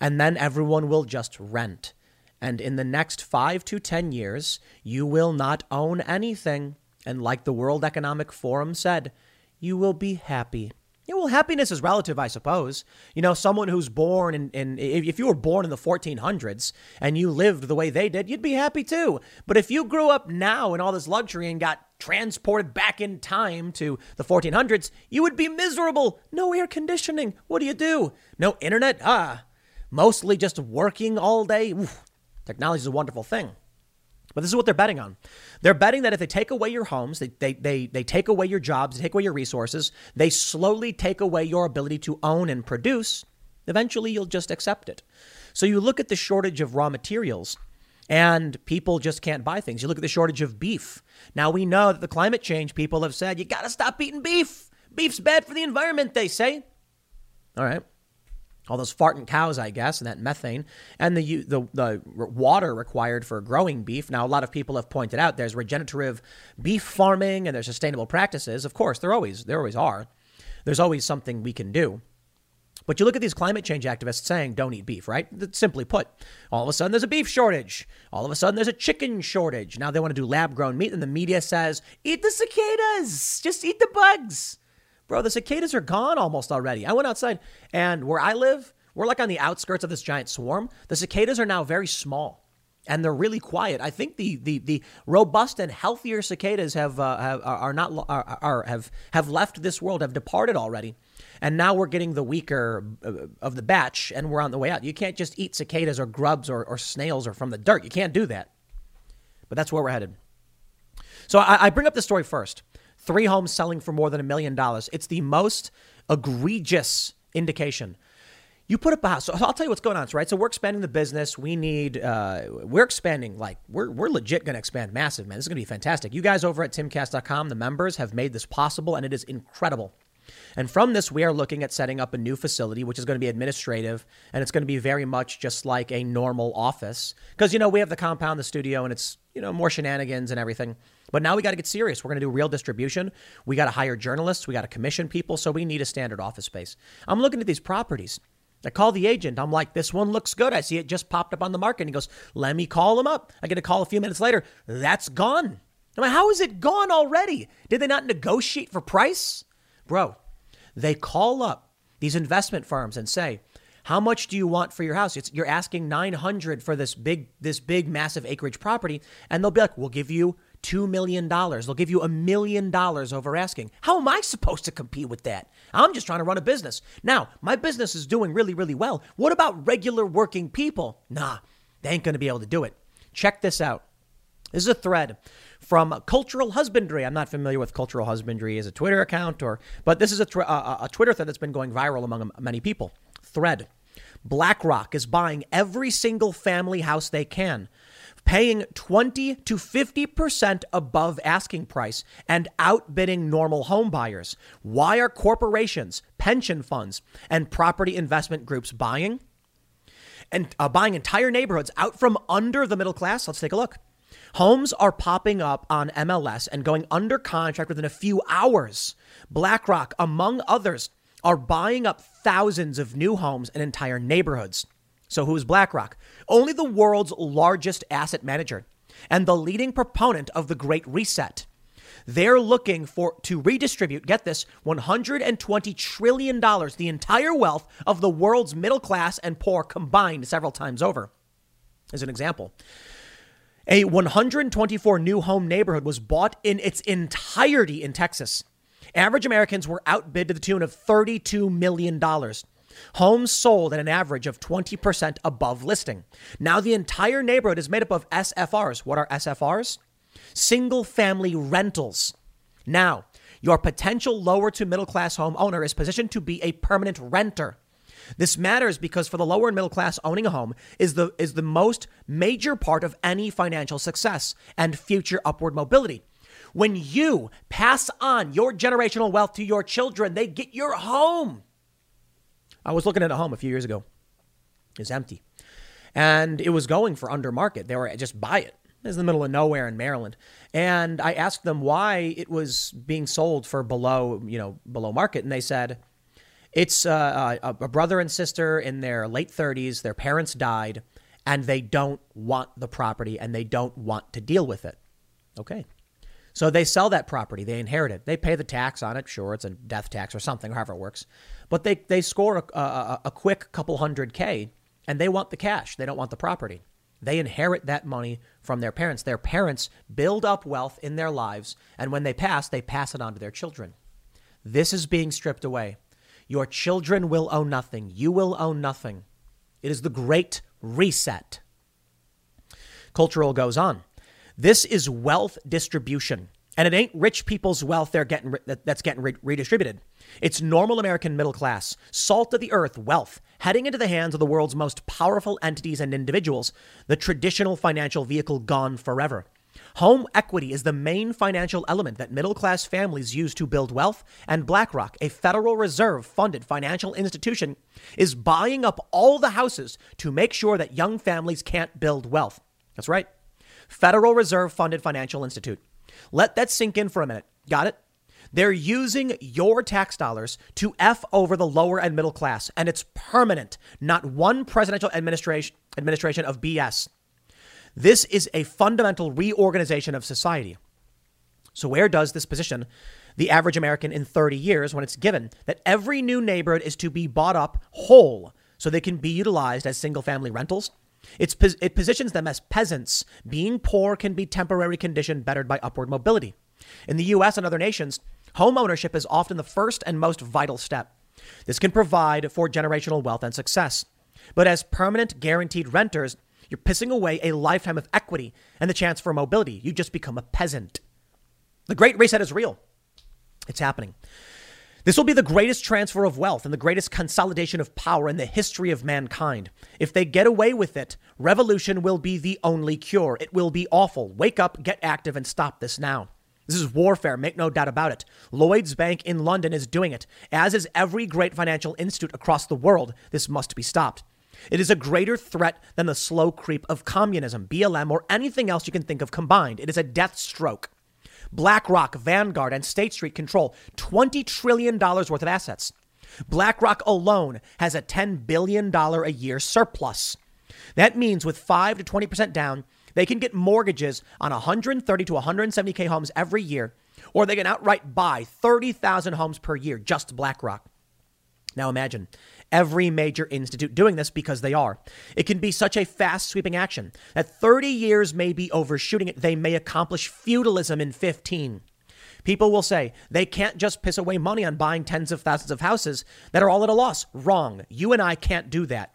And then everyone will just rent. And in the next five to 10 years, you will not own anything. And like the World Economic Forum said, you will be happy. Yeah, well, happiness is relative, I suppose. You know, someone who's born in, in, if you were born in the 1400s and you lived the way they did, you'd be happy too. But if you grew up now in all this luxury and got transported back in time to the 1400s, you would be miserable. No air conditioning. What do you do? No internet? Ah, mostly just working all day. Oof. Technology is a wonderful thing. But this is what they're betting on. They're betting that if they take away your homes, they, they, they, they take away your jobs, they take away your resources, they slowly take away your ability to own and produce, eventually you'll just accept it. So you look at the shortage of raw materials and people just can't buy things. You look at the shortage of beef. Now we know that the climate change people have said, you got to stop eating beef. Beef's bad for the environment, they say. All right all those farting cows, I guess, and that methane, and the, the the water required for growing beef. Now, a lot of people have pointed out there's regenerative beef farming and there's sustainable practices. Of course, there always there always are. There's always something we can do. But you look at these climate change activists saying don't eat beef, right? Simply put, all of a sudden there's a beef shortage. All of a sudden there's a chicken shortage. Now they want to do lab grown meat, and the media says eat the cicadas, just eat the bugs. Bro, the cicadas are gone almost already. I went outside and where I live, we're like on the outskirts of this giant swarm. The cicadas are now very small and they're really quiet. I think the the, the robust and healthier cicadas have, uh, have are not are, are have have left this world, have departed already, and now we're getting the weaker uh, of the batch, and we're on the way out. You can't just eat cicadas or grubs or, or snails or from the dirt. You can't do that. But that's where we're headed. So I, I bring up the story first Three homes selling for more than a million dollars. It's the most egregious indication. You put up a house. So I'll tell you what's going on, right? So we're expanding the business. We need, uh, we're expanding, like, we're, we're legit going to expand massive, man. This is going to be fantastic. You guys over at timcast.com, the members, have made this possible, and it is incredible. And from this, we are looking at setting up a new facility, which is going to be administrative, and it's going to be very much just like a normal office. Because, you know, we have the compound, the studio, and it's, you know, more shenanigans and everything. But now we got to get serious. We're going to do real distribution. We got to hire journalists. We got to commission people. So we need a standard office space. I'm looking at these properties. I call the agent. I'm like, this one looks good. I see it just popped up on the market. And he goes, let me call him up. I get a call a few minutes later. That's gone. I'm like, how is it gone already? Did they not negotiate for price? Bro, they call up these investment firms and say, how much do you want for your house? It's, you're asking 900 for this big, this big, massive acreage property. And they'll be like, we'll give you $2 million. They'll give you a million dollars over asking. How am I supposed to compete with that? I'm just trying to run a business. Now, my business is doing really, really well. What about regular working people? Nah, they ain't going to be able to do it. Check this out. This is a thread from Cultural Husbandry. I'm not familiar with Cultural Husbandry as a Twitter account, or but this is a, a, a Twitter thread that's been going viral among many people. Thread. BlackRock is buying every single family house they can paying 20 to 50% above asking price and outbidding normal home buyers. Why are corporations, pension funds, and property investment groups buying? And uh, buying entire neighborhoods out from under the middle class? Let's take a look. Homes are popping up on MLS and going under contract within a few hours. BlackRock, among others, are buying up thousands of new homes and entire neighborhoods. So, who is BlackRock? Only the world's largest asset manager and the leading proponent of the Great Reset. They're looking for to redistribute, get this, 120 trillion dollars, the entire wealth of the world's middle class and poor combined several times over. As an example, a 124 new home neighborhood was bought in its entirety in Texas. Average Americans were outbid to the tune of $32 million. Homes sold at an average of 20% above listing. Now the entire neighborhood is made up of SFRs. What are SFRs? Single family rentals. Now, your potential lower to middle class home owner is positioned to be a permanent renter. This matters because for the lower and middle class, owning a home is the is the most major part of any financial success and future upward mobility. When you pass on your generational wealth to your children, they get your home. I was looking at a home a few years ago. It's empty. And it was going for under market. They were just buy it. It's in the middle of nowhere in Maryland. And I asked them why it was being sold for below, you know, below market. And they said, it's uh, a, a brother and sister in their late 30s. Their parents died, and they don't want the property and they don't want to deal with it. Okay. So they sell that property, they inherit it, they pay the tax on it. Sure, it's a death tax or something, however it works. But they, they score a, a, a quick couple hundred K and they want the cash. They don't want the property. They inherit that money from their parents. Their parents build up wealth in their lives, and when they pass, they pass it on to their children. This is being stripped away. Your children will own nothing. You will own nothing. It is the great reset. Cultural goes on. This is wealth distribution. And it ain't rich people's wealth they're getting that's getting redistributed. It's normal American middle class, salt of the earth wealth heading into the hands of the world's most powerful entities and individuals, the traditional financial vehicle gone forever. Home equity is the main financial element that middle class families use to build wealth, and BlackRock, a Federal Reserve funded financial institution, is buying up all the houses to make sure that young families can't build wealth. That's right. Federal Reserve funded financial institute. Let that sink in for a minute. Got it? They're using your tax dollars to F over the lower and middle class, and it's permanent, not one presidential administration, administration of BS. This is a fundamental reorganization of society. So, where does this position the average American in 30 years when it's given that every new neighborhood is to be bought up whole so they can be utilized as single family rentals? It's, it positions them as peasants. Being poor can be temporary condition bettered by upward mobility. In the US and other nations, home ownership is often the first and most vital step. This can provide for generational wealth and success. But as permanent guaranteed renters, you're pissing away a lifetime of equity and the chance for mobility. You just become a peasant. The Great Reset is real. It's happening. This will be the greatest transfer of wealth and the greatest consolidation of power in the history of mankind. If they get away with it, revolution will be the only cure. It will be awful. Wake up, get active, and stop this now. This is warfare, make no doubt about it. Lloyd's Bank in London is doing it, as is every great financial institute across the world. This must be stopped. It is a greater threat than the slow creep of communism, BLM, or anything else you can think of combined. It is a death stroke. BlackRock, Vanguard, and State Street control $20 trillion worth of assets. BlackRock alone has a $10 billion a year surplus. That means with 5 to 20% down, they can get mortgages on 130 to 170K homes every year, or they can outright buy 30,000 homes per year, just BlackRock. Now imagine every major institute doing this because they are. It can be such a fast sweeping action that 30 years may be overshooting it. They may accomplish feudalism in 15. People will say they can't just piss away money on buying tens of thousands of houses that are all at a loss. Wrong. You and I can't do that.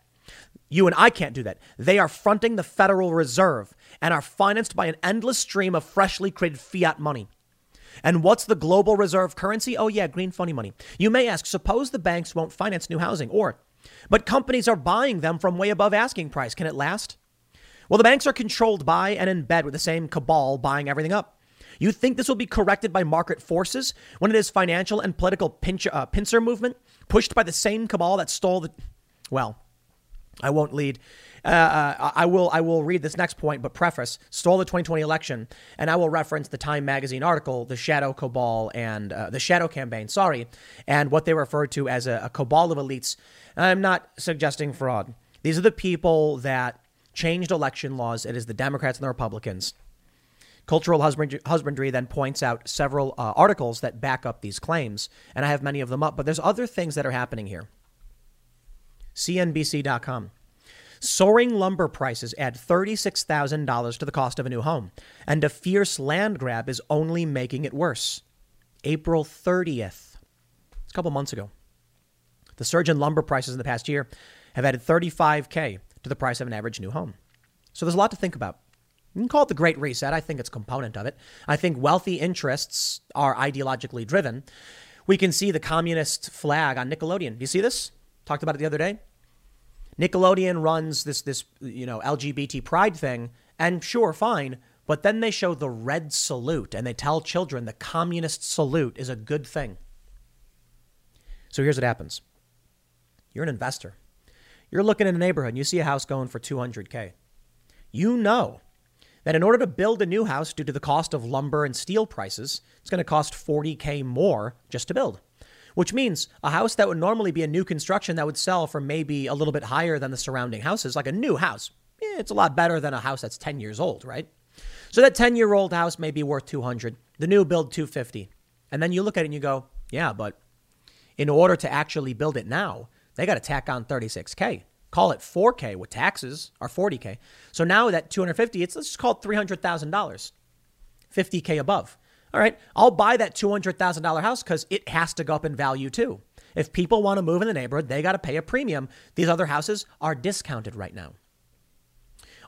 You and I can't do that. They are fronting the Federal Reserve and are financed by an endless stream of freshly created fiat money. And what's the global reserve currency? Oh, yeah, green funny money. You may ask, suppose the banks won't finance new housing, or, but companies are buying them from way above asking price. Can it last? Well, the banks are controlled by and in bed with the same cabal buying everything up. You think this will be corrected by market forces when it is financial and political pinch, uh, pincer movement pushed by the same cabal that stole the. Well, I won't lead uh, uh, I will I will read this next point, but preface stole the 2020 election, and I will reference the Time magazine article, the Shadow Cabal and uh, the Shadow Campaign. Sorry, and what they refer to as a, a cabal of elites. I'm not suggesting fraud. These are the people that changed election laws. It is the Democrats and the Republicans. Cultural Husbandry then points out several uh, articles that back up these claims, and I have many of them up, but there's other things that are happening here. CNBC.com. Soaring lumber prices add $36,000 to the cost of a new home, and a fierce land grab is only making it worse. April 30th, it's a couple months ago. The surge in lumber prices in the past year have added 35K to the price of an average new home. So there's a lot to think about. You can call it the Great Reset. I think it's a component of it. I think wealthy interests are ideologically driven. We can see the communist flag on Nickelodeon. Do you see this? Talked about it the other day. Nickelodeon runs this this you know LGBT pride thing, and sure, fine, but then they show the red salute and they tell children the communist salute is a good thing. So here's what happens. You're an investor. You're looking in a neighborhood and you see a house going for 200K. You know that in order to build a new house due to the cost of lumber and steel prices, it's going to cost 40K more just to build. Which means a house that would normally be a new construction that would sell for maybe a little bit higher than the surrounding houses, like a new house. Yeah, it's a lot better than a house that's 10 years old, right? So that 10 year old house may be worth 200, the new build 250. And then you look at it and you go, yeah, but in order to actually build it now, they got to tack on 36K. Call it 4K with taxes or 40K. So now that 250, it's let's just call it $300,000, 50K above. All right, I'll buy that $200,000 house because it has to go up in value too. If people want to move in the neighborhood, they got to pay a premium. These other houses are discounted right now.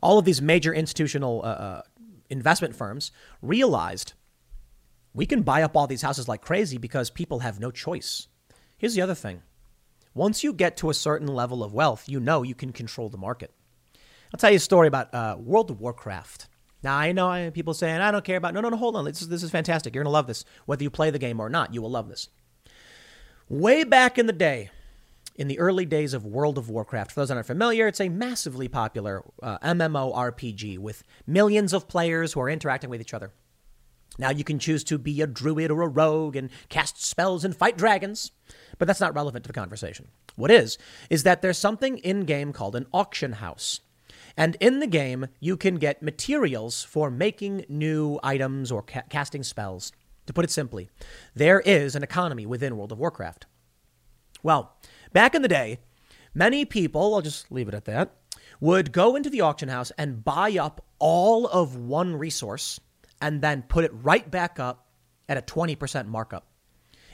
All of these major institutional uh, uh, investment firms realized we can buy up all these houses like crazy because people have no choice. Here's the other thing once you get to a certain level of wealth, you know you can control the market. I'll tell you a story about uh, World of Warcraft. Now, I know people saying, I don't care about, no, no, no, hold on. This is, this is fantastic. You're to love this. Whether you play the game or not, you will love this. Way back in the day, in the early days of World of Warcraft, for those that aren't familiar, it's a massively popular uh, MMORPG with millions of players who are interacting with each other. Now you can choose to be a druid or a rogue and cast spells and fight dragons, but that's not relevant to the conversation. What is, is that there's something in game called an auction house. And in the game, you can get materials for making new items or ca- casting spells. To put it simply, there is an economy within World of Warcraft. Well, back in the day, many people, I'll just leave it at that, would go into the auction house and buy up all of one resource and then put it right back up at a 20% markup.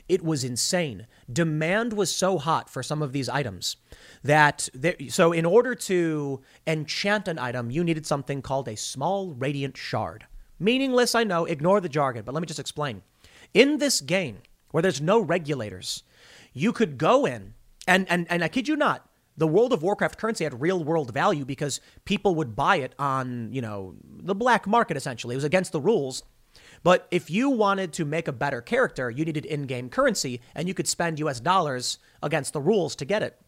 It was insane. Demand was so hot for some of these items that there, so in order to enchant an item, you needed something called a small radiant shard. Meaningless, I know, ignore the jargon, but let me just explain. In this game, where there's no regulators, you could go in and and and I kid you not, the World of Warcraft currency had real world value because people would buy it on, you know, the black market essentially. It was against the rules. But if you wanted to make a better character, you needed in game currency and you could spend US dollars against the rules to get it.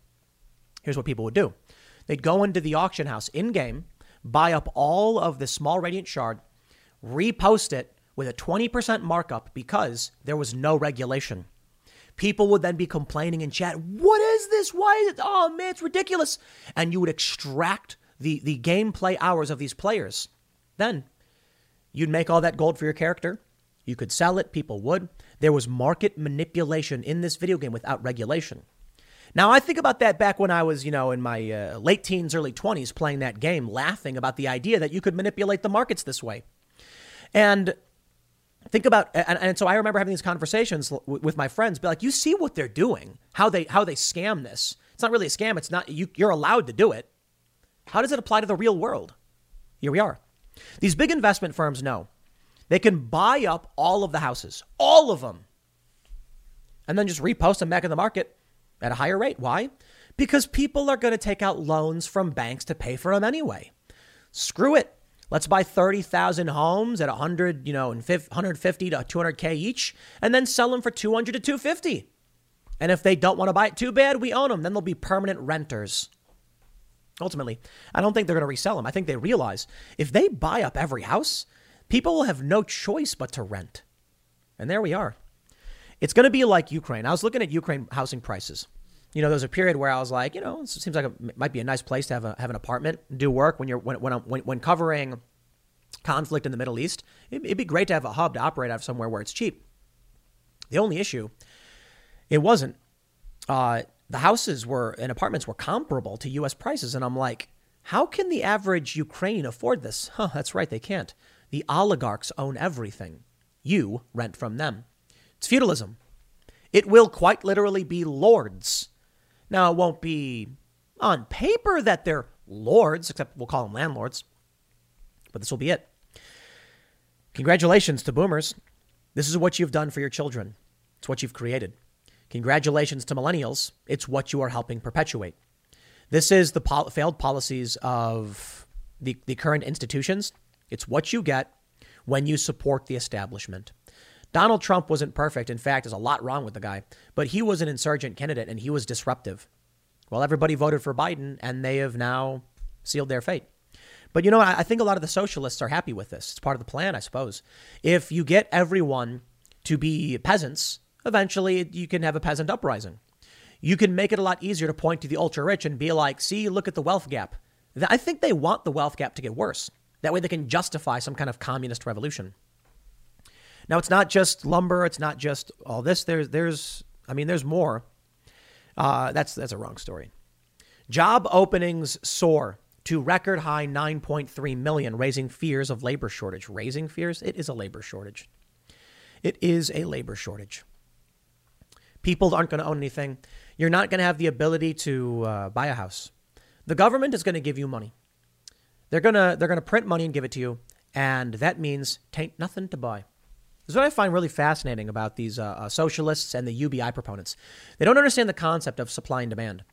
Here's what people would do they'd go into the auction house in game, buy up all of the small radiant shard, repost it with a 20% markup because there was no regulation. People would then be complaining in chat, what is this? Why is it? Oh man, it's ridiculous. And you would extract the, the gameplay hours of these players. Then you'd make all that gold for your character. You could sell it, people would. There was market manipulation in this video game without regulation. Now, I think about that back when I was, you know, in my uh, late teens, early 20s playing that game, laughing about the idea that you could manipulate the markets this way. And think about and, and, so i remember having these conversations with my friends be like you see what they're doing how they how they scam this it's not really a scam it's not you, you're allowed to do it how does it apply to the real world here we are these big investment firms know they can buy up all of the houses all of them and then just repost them back in the market at a higher rate why because people are going to take out loans from banks to pay for them anyway screw it Let's buy 30,000 homes at 100, you know, 150 to 200k each and then sell them for 200 to 250. And if they don't want to buy it too bad, we own them. Then they'll be permanent renters. Ultimately, I don't think they're going to resell them. I think they realize if they buy up every house, people will have no choice but to rent. And there we are. It's going to be like Ukraine. I was looking at Ukraine housing prices you know, there was a period where I was like, you know, it seems like it might be a nice place to have a have an apartment, do work when you're when when when, when covering conflict in the Middle East. It'd, it'd be great to have a hub to operate out of somewhere where it's cheap. The only issue, it wasn't. Uh, the houses were and apartments were comparable to U.S. prices, and I'm like, how can the average Ukraine afford this? Huh, that's right, they can't. The oligarchs own everything. You rent from them. It's feudalism. It will quite literally be lords now, it won't be on paper that they're lords, except we'll call them landlords, but this will be it. Congratulations to boomers. This is what you've done for your children, it's what you've created. Congratulations to millennials. It's what you are helping perpetuate. This is the pol- failed policies of the, the current institutions. It's what you get when you support the establishment. Donald Trump wasn't perfect. In fact, there's a lot wrong with the guy, but he was an insurgent candidate and he was disruptive. Well, everybody voted for Biden and they have now sealed their fate. But you know, I think a lot of the socialists are happy with this. It's part of the plan, I suppose. If you get everyone to be peasants, eventually you can have a peasant uprising. You can make it a lot easier to point to the ultra rich and be like, see, look at the wealth gap. I think they want the wealth gap to get worse. That way they can justify some kind of communist revolution. Now, it's not just lumber. It's not just all this. There's, there's, I mean, there's more. Uh, that's, that's a wrong story. Job openings soar to record high 9.3 million, raising fears of labor shortage. Raising fears? It is a labor shortage. It is a labor shortage. People aren't going to own anything. You're not going to have the ability to uh, buy a house. The government is going to give you money. They're going to they're going to print money and give it to you, and that means tain't nothing to buy. This is what I find really fascinating about these uh, uh, socialists and the UBI proponents. They don't understand the concept of supply and demand.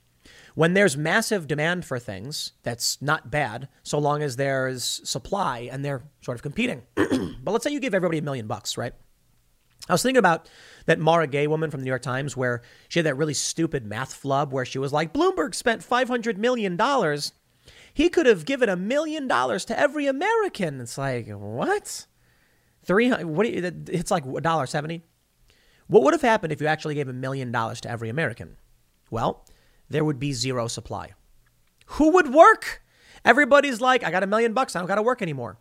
When there's massive demand for things, that's not bad, so long as there's supply and they're sort of competing. but let's say you give everybody a million bucks, right? I was thinking about that Mara Gay woman from the New York Times where she had that really stupid math flub where she was like, Bloomberg spent $500 million. He could have given a million dollars to every American. It's like, what? Three hundred? What? you, It's like a dollar seventy. What would have happened if you actually gave a million dollars to every American? Well, there would be zero supply. Who would work? Everybody's like, I got a million bucks. I don't got to work anymore.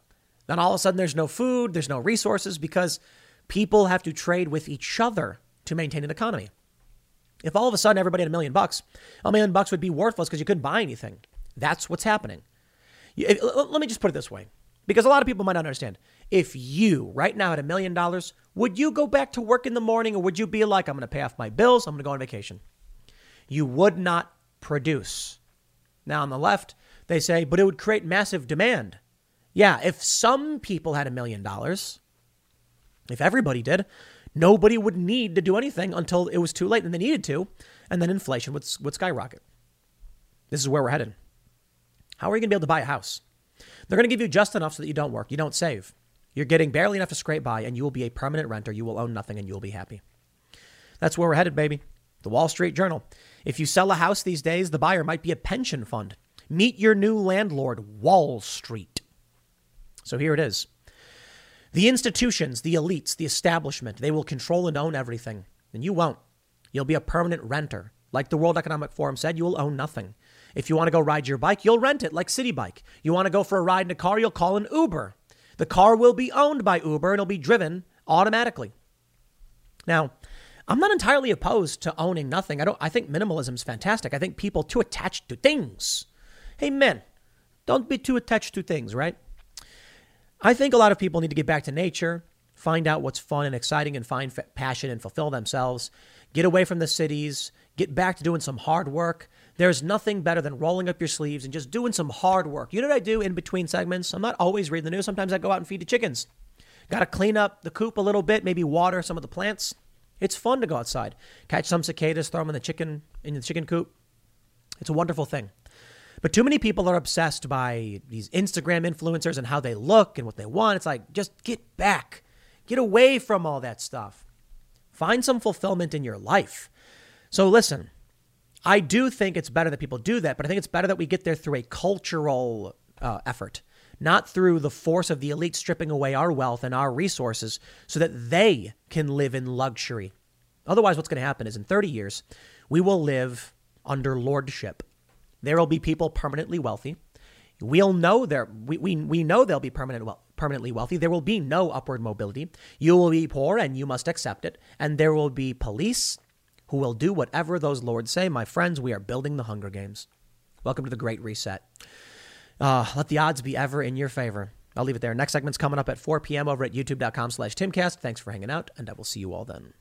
Then all of a sudden, there's no food, there's no resources because people have to trade with each other to maintain an economy. If all of a sudden everybody had a million bucks, a million bucks would be worthless because you couldn't buy anything. That's what's happening. Eh, let me just put it this way because a lot of people might not understand. If you right now had a million dollars, would you go back to work in the morning or would you be like, I'm going to pay off my bills, I'm going to go on vacation? you would not produce. Now, on the left, they say, but it would create massive demand. Yeah, if some people had a million dollars, if everybody did, nobody would need to do anything until it was too late and they needed to, and then inflation would, would skyrocket. This is where we're headed. How are you going to be able to buy a house? They're going to give you just enough so that you don't work, you don't save. You're getting barely enough to scrape by, and you will be a permanent renter. You will own nothing, and you will be happy. That's where we're headed, baby. The Wall Street Journal. If you sell a house these days, the buyer might be a pension fund. Meet your new landlord, Wall Street. So here it is. The institutions, the elites, the establishment, they will control and own everything. And you won't. You'll be a permanent renter. Like the World Economic Forum said, you will own nothing. If you want to go ride your bike, you'll rent it like Citi Bike. You want to go for a ride in a car, you'll call an Uber. The car will be owned by Uber and it'll be driven automatically. Now, I'm not entirely opposed to owning nothing. I don't I think minimalism is fantastic. I think people too attached to things. Hey men, don't be too attached to things, right? I think a lot of people need to get back to nature, find out what's fun and exciting and find passion and fulfill themselves. Get away from the cities, get back to doing some hard work. There's nothing better than rolling up your sleeves and just doing some hard work. You know what I do in between segments? I'm not always reading the news. Sometimes I go out and feed the chickens. Got to clean up the coop a little bit, maybe water some of the plants. It's fun to go outside, catch some cicadas, throw them in the chicken in the chicken coop. It's a wonderful thing. But too many people are obsessed by these Instagram influencers and how they look and what they want. It's like just get back. Get away from all that stuff. Find some fulfillment in your life. So listen, I do think it's better that people do that, but I think it's better that we get there through a cultural uh, effort not through the force of the elite stripping away our wealth and our resources so that they can live in luxury. Otherwise, what's going to happen is in 30 years, we will live under lordship. There will be people permanently wealthy. We'll know there we, we, we know they'll be permanent well, permanently wealthy. There will be no upward mobility. You will be poor and you must accept it. And there will be police who will do whatever those lords say. My friends, we are building the Hunger Games. Welcome to the Great Reset. Uh, let the odds be ever in your favor. I'll leave it there. Next segment's coming up at 4 p.m. over at youtube.com slash timcast. Thanks for hanging out, and I will see you all then.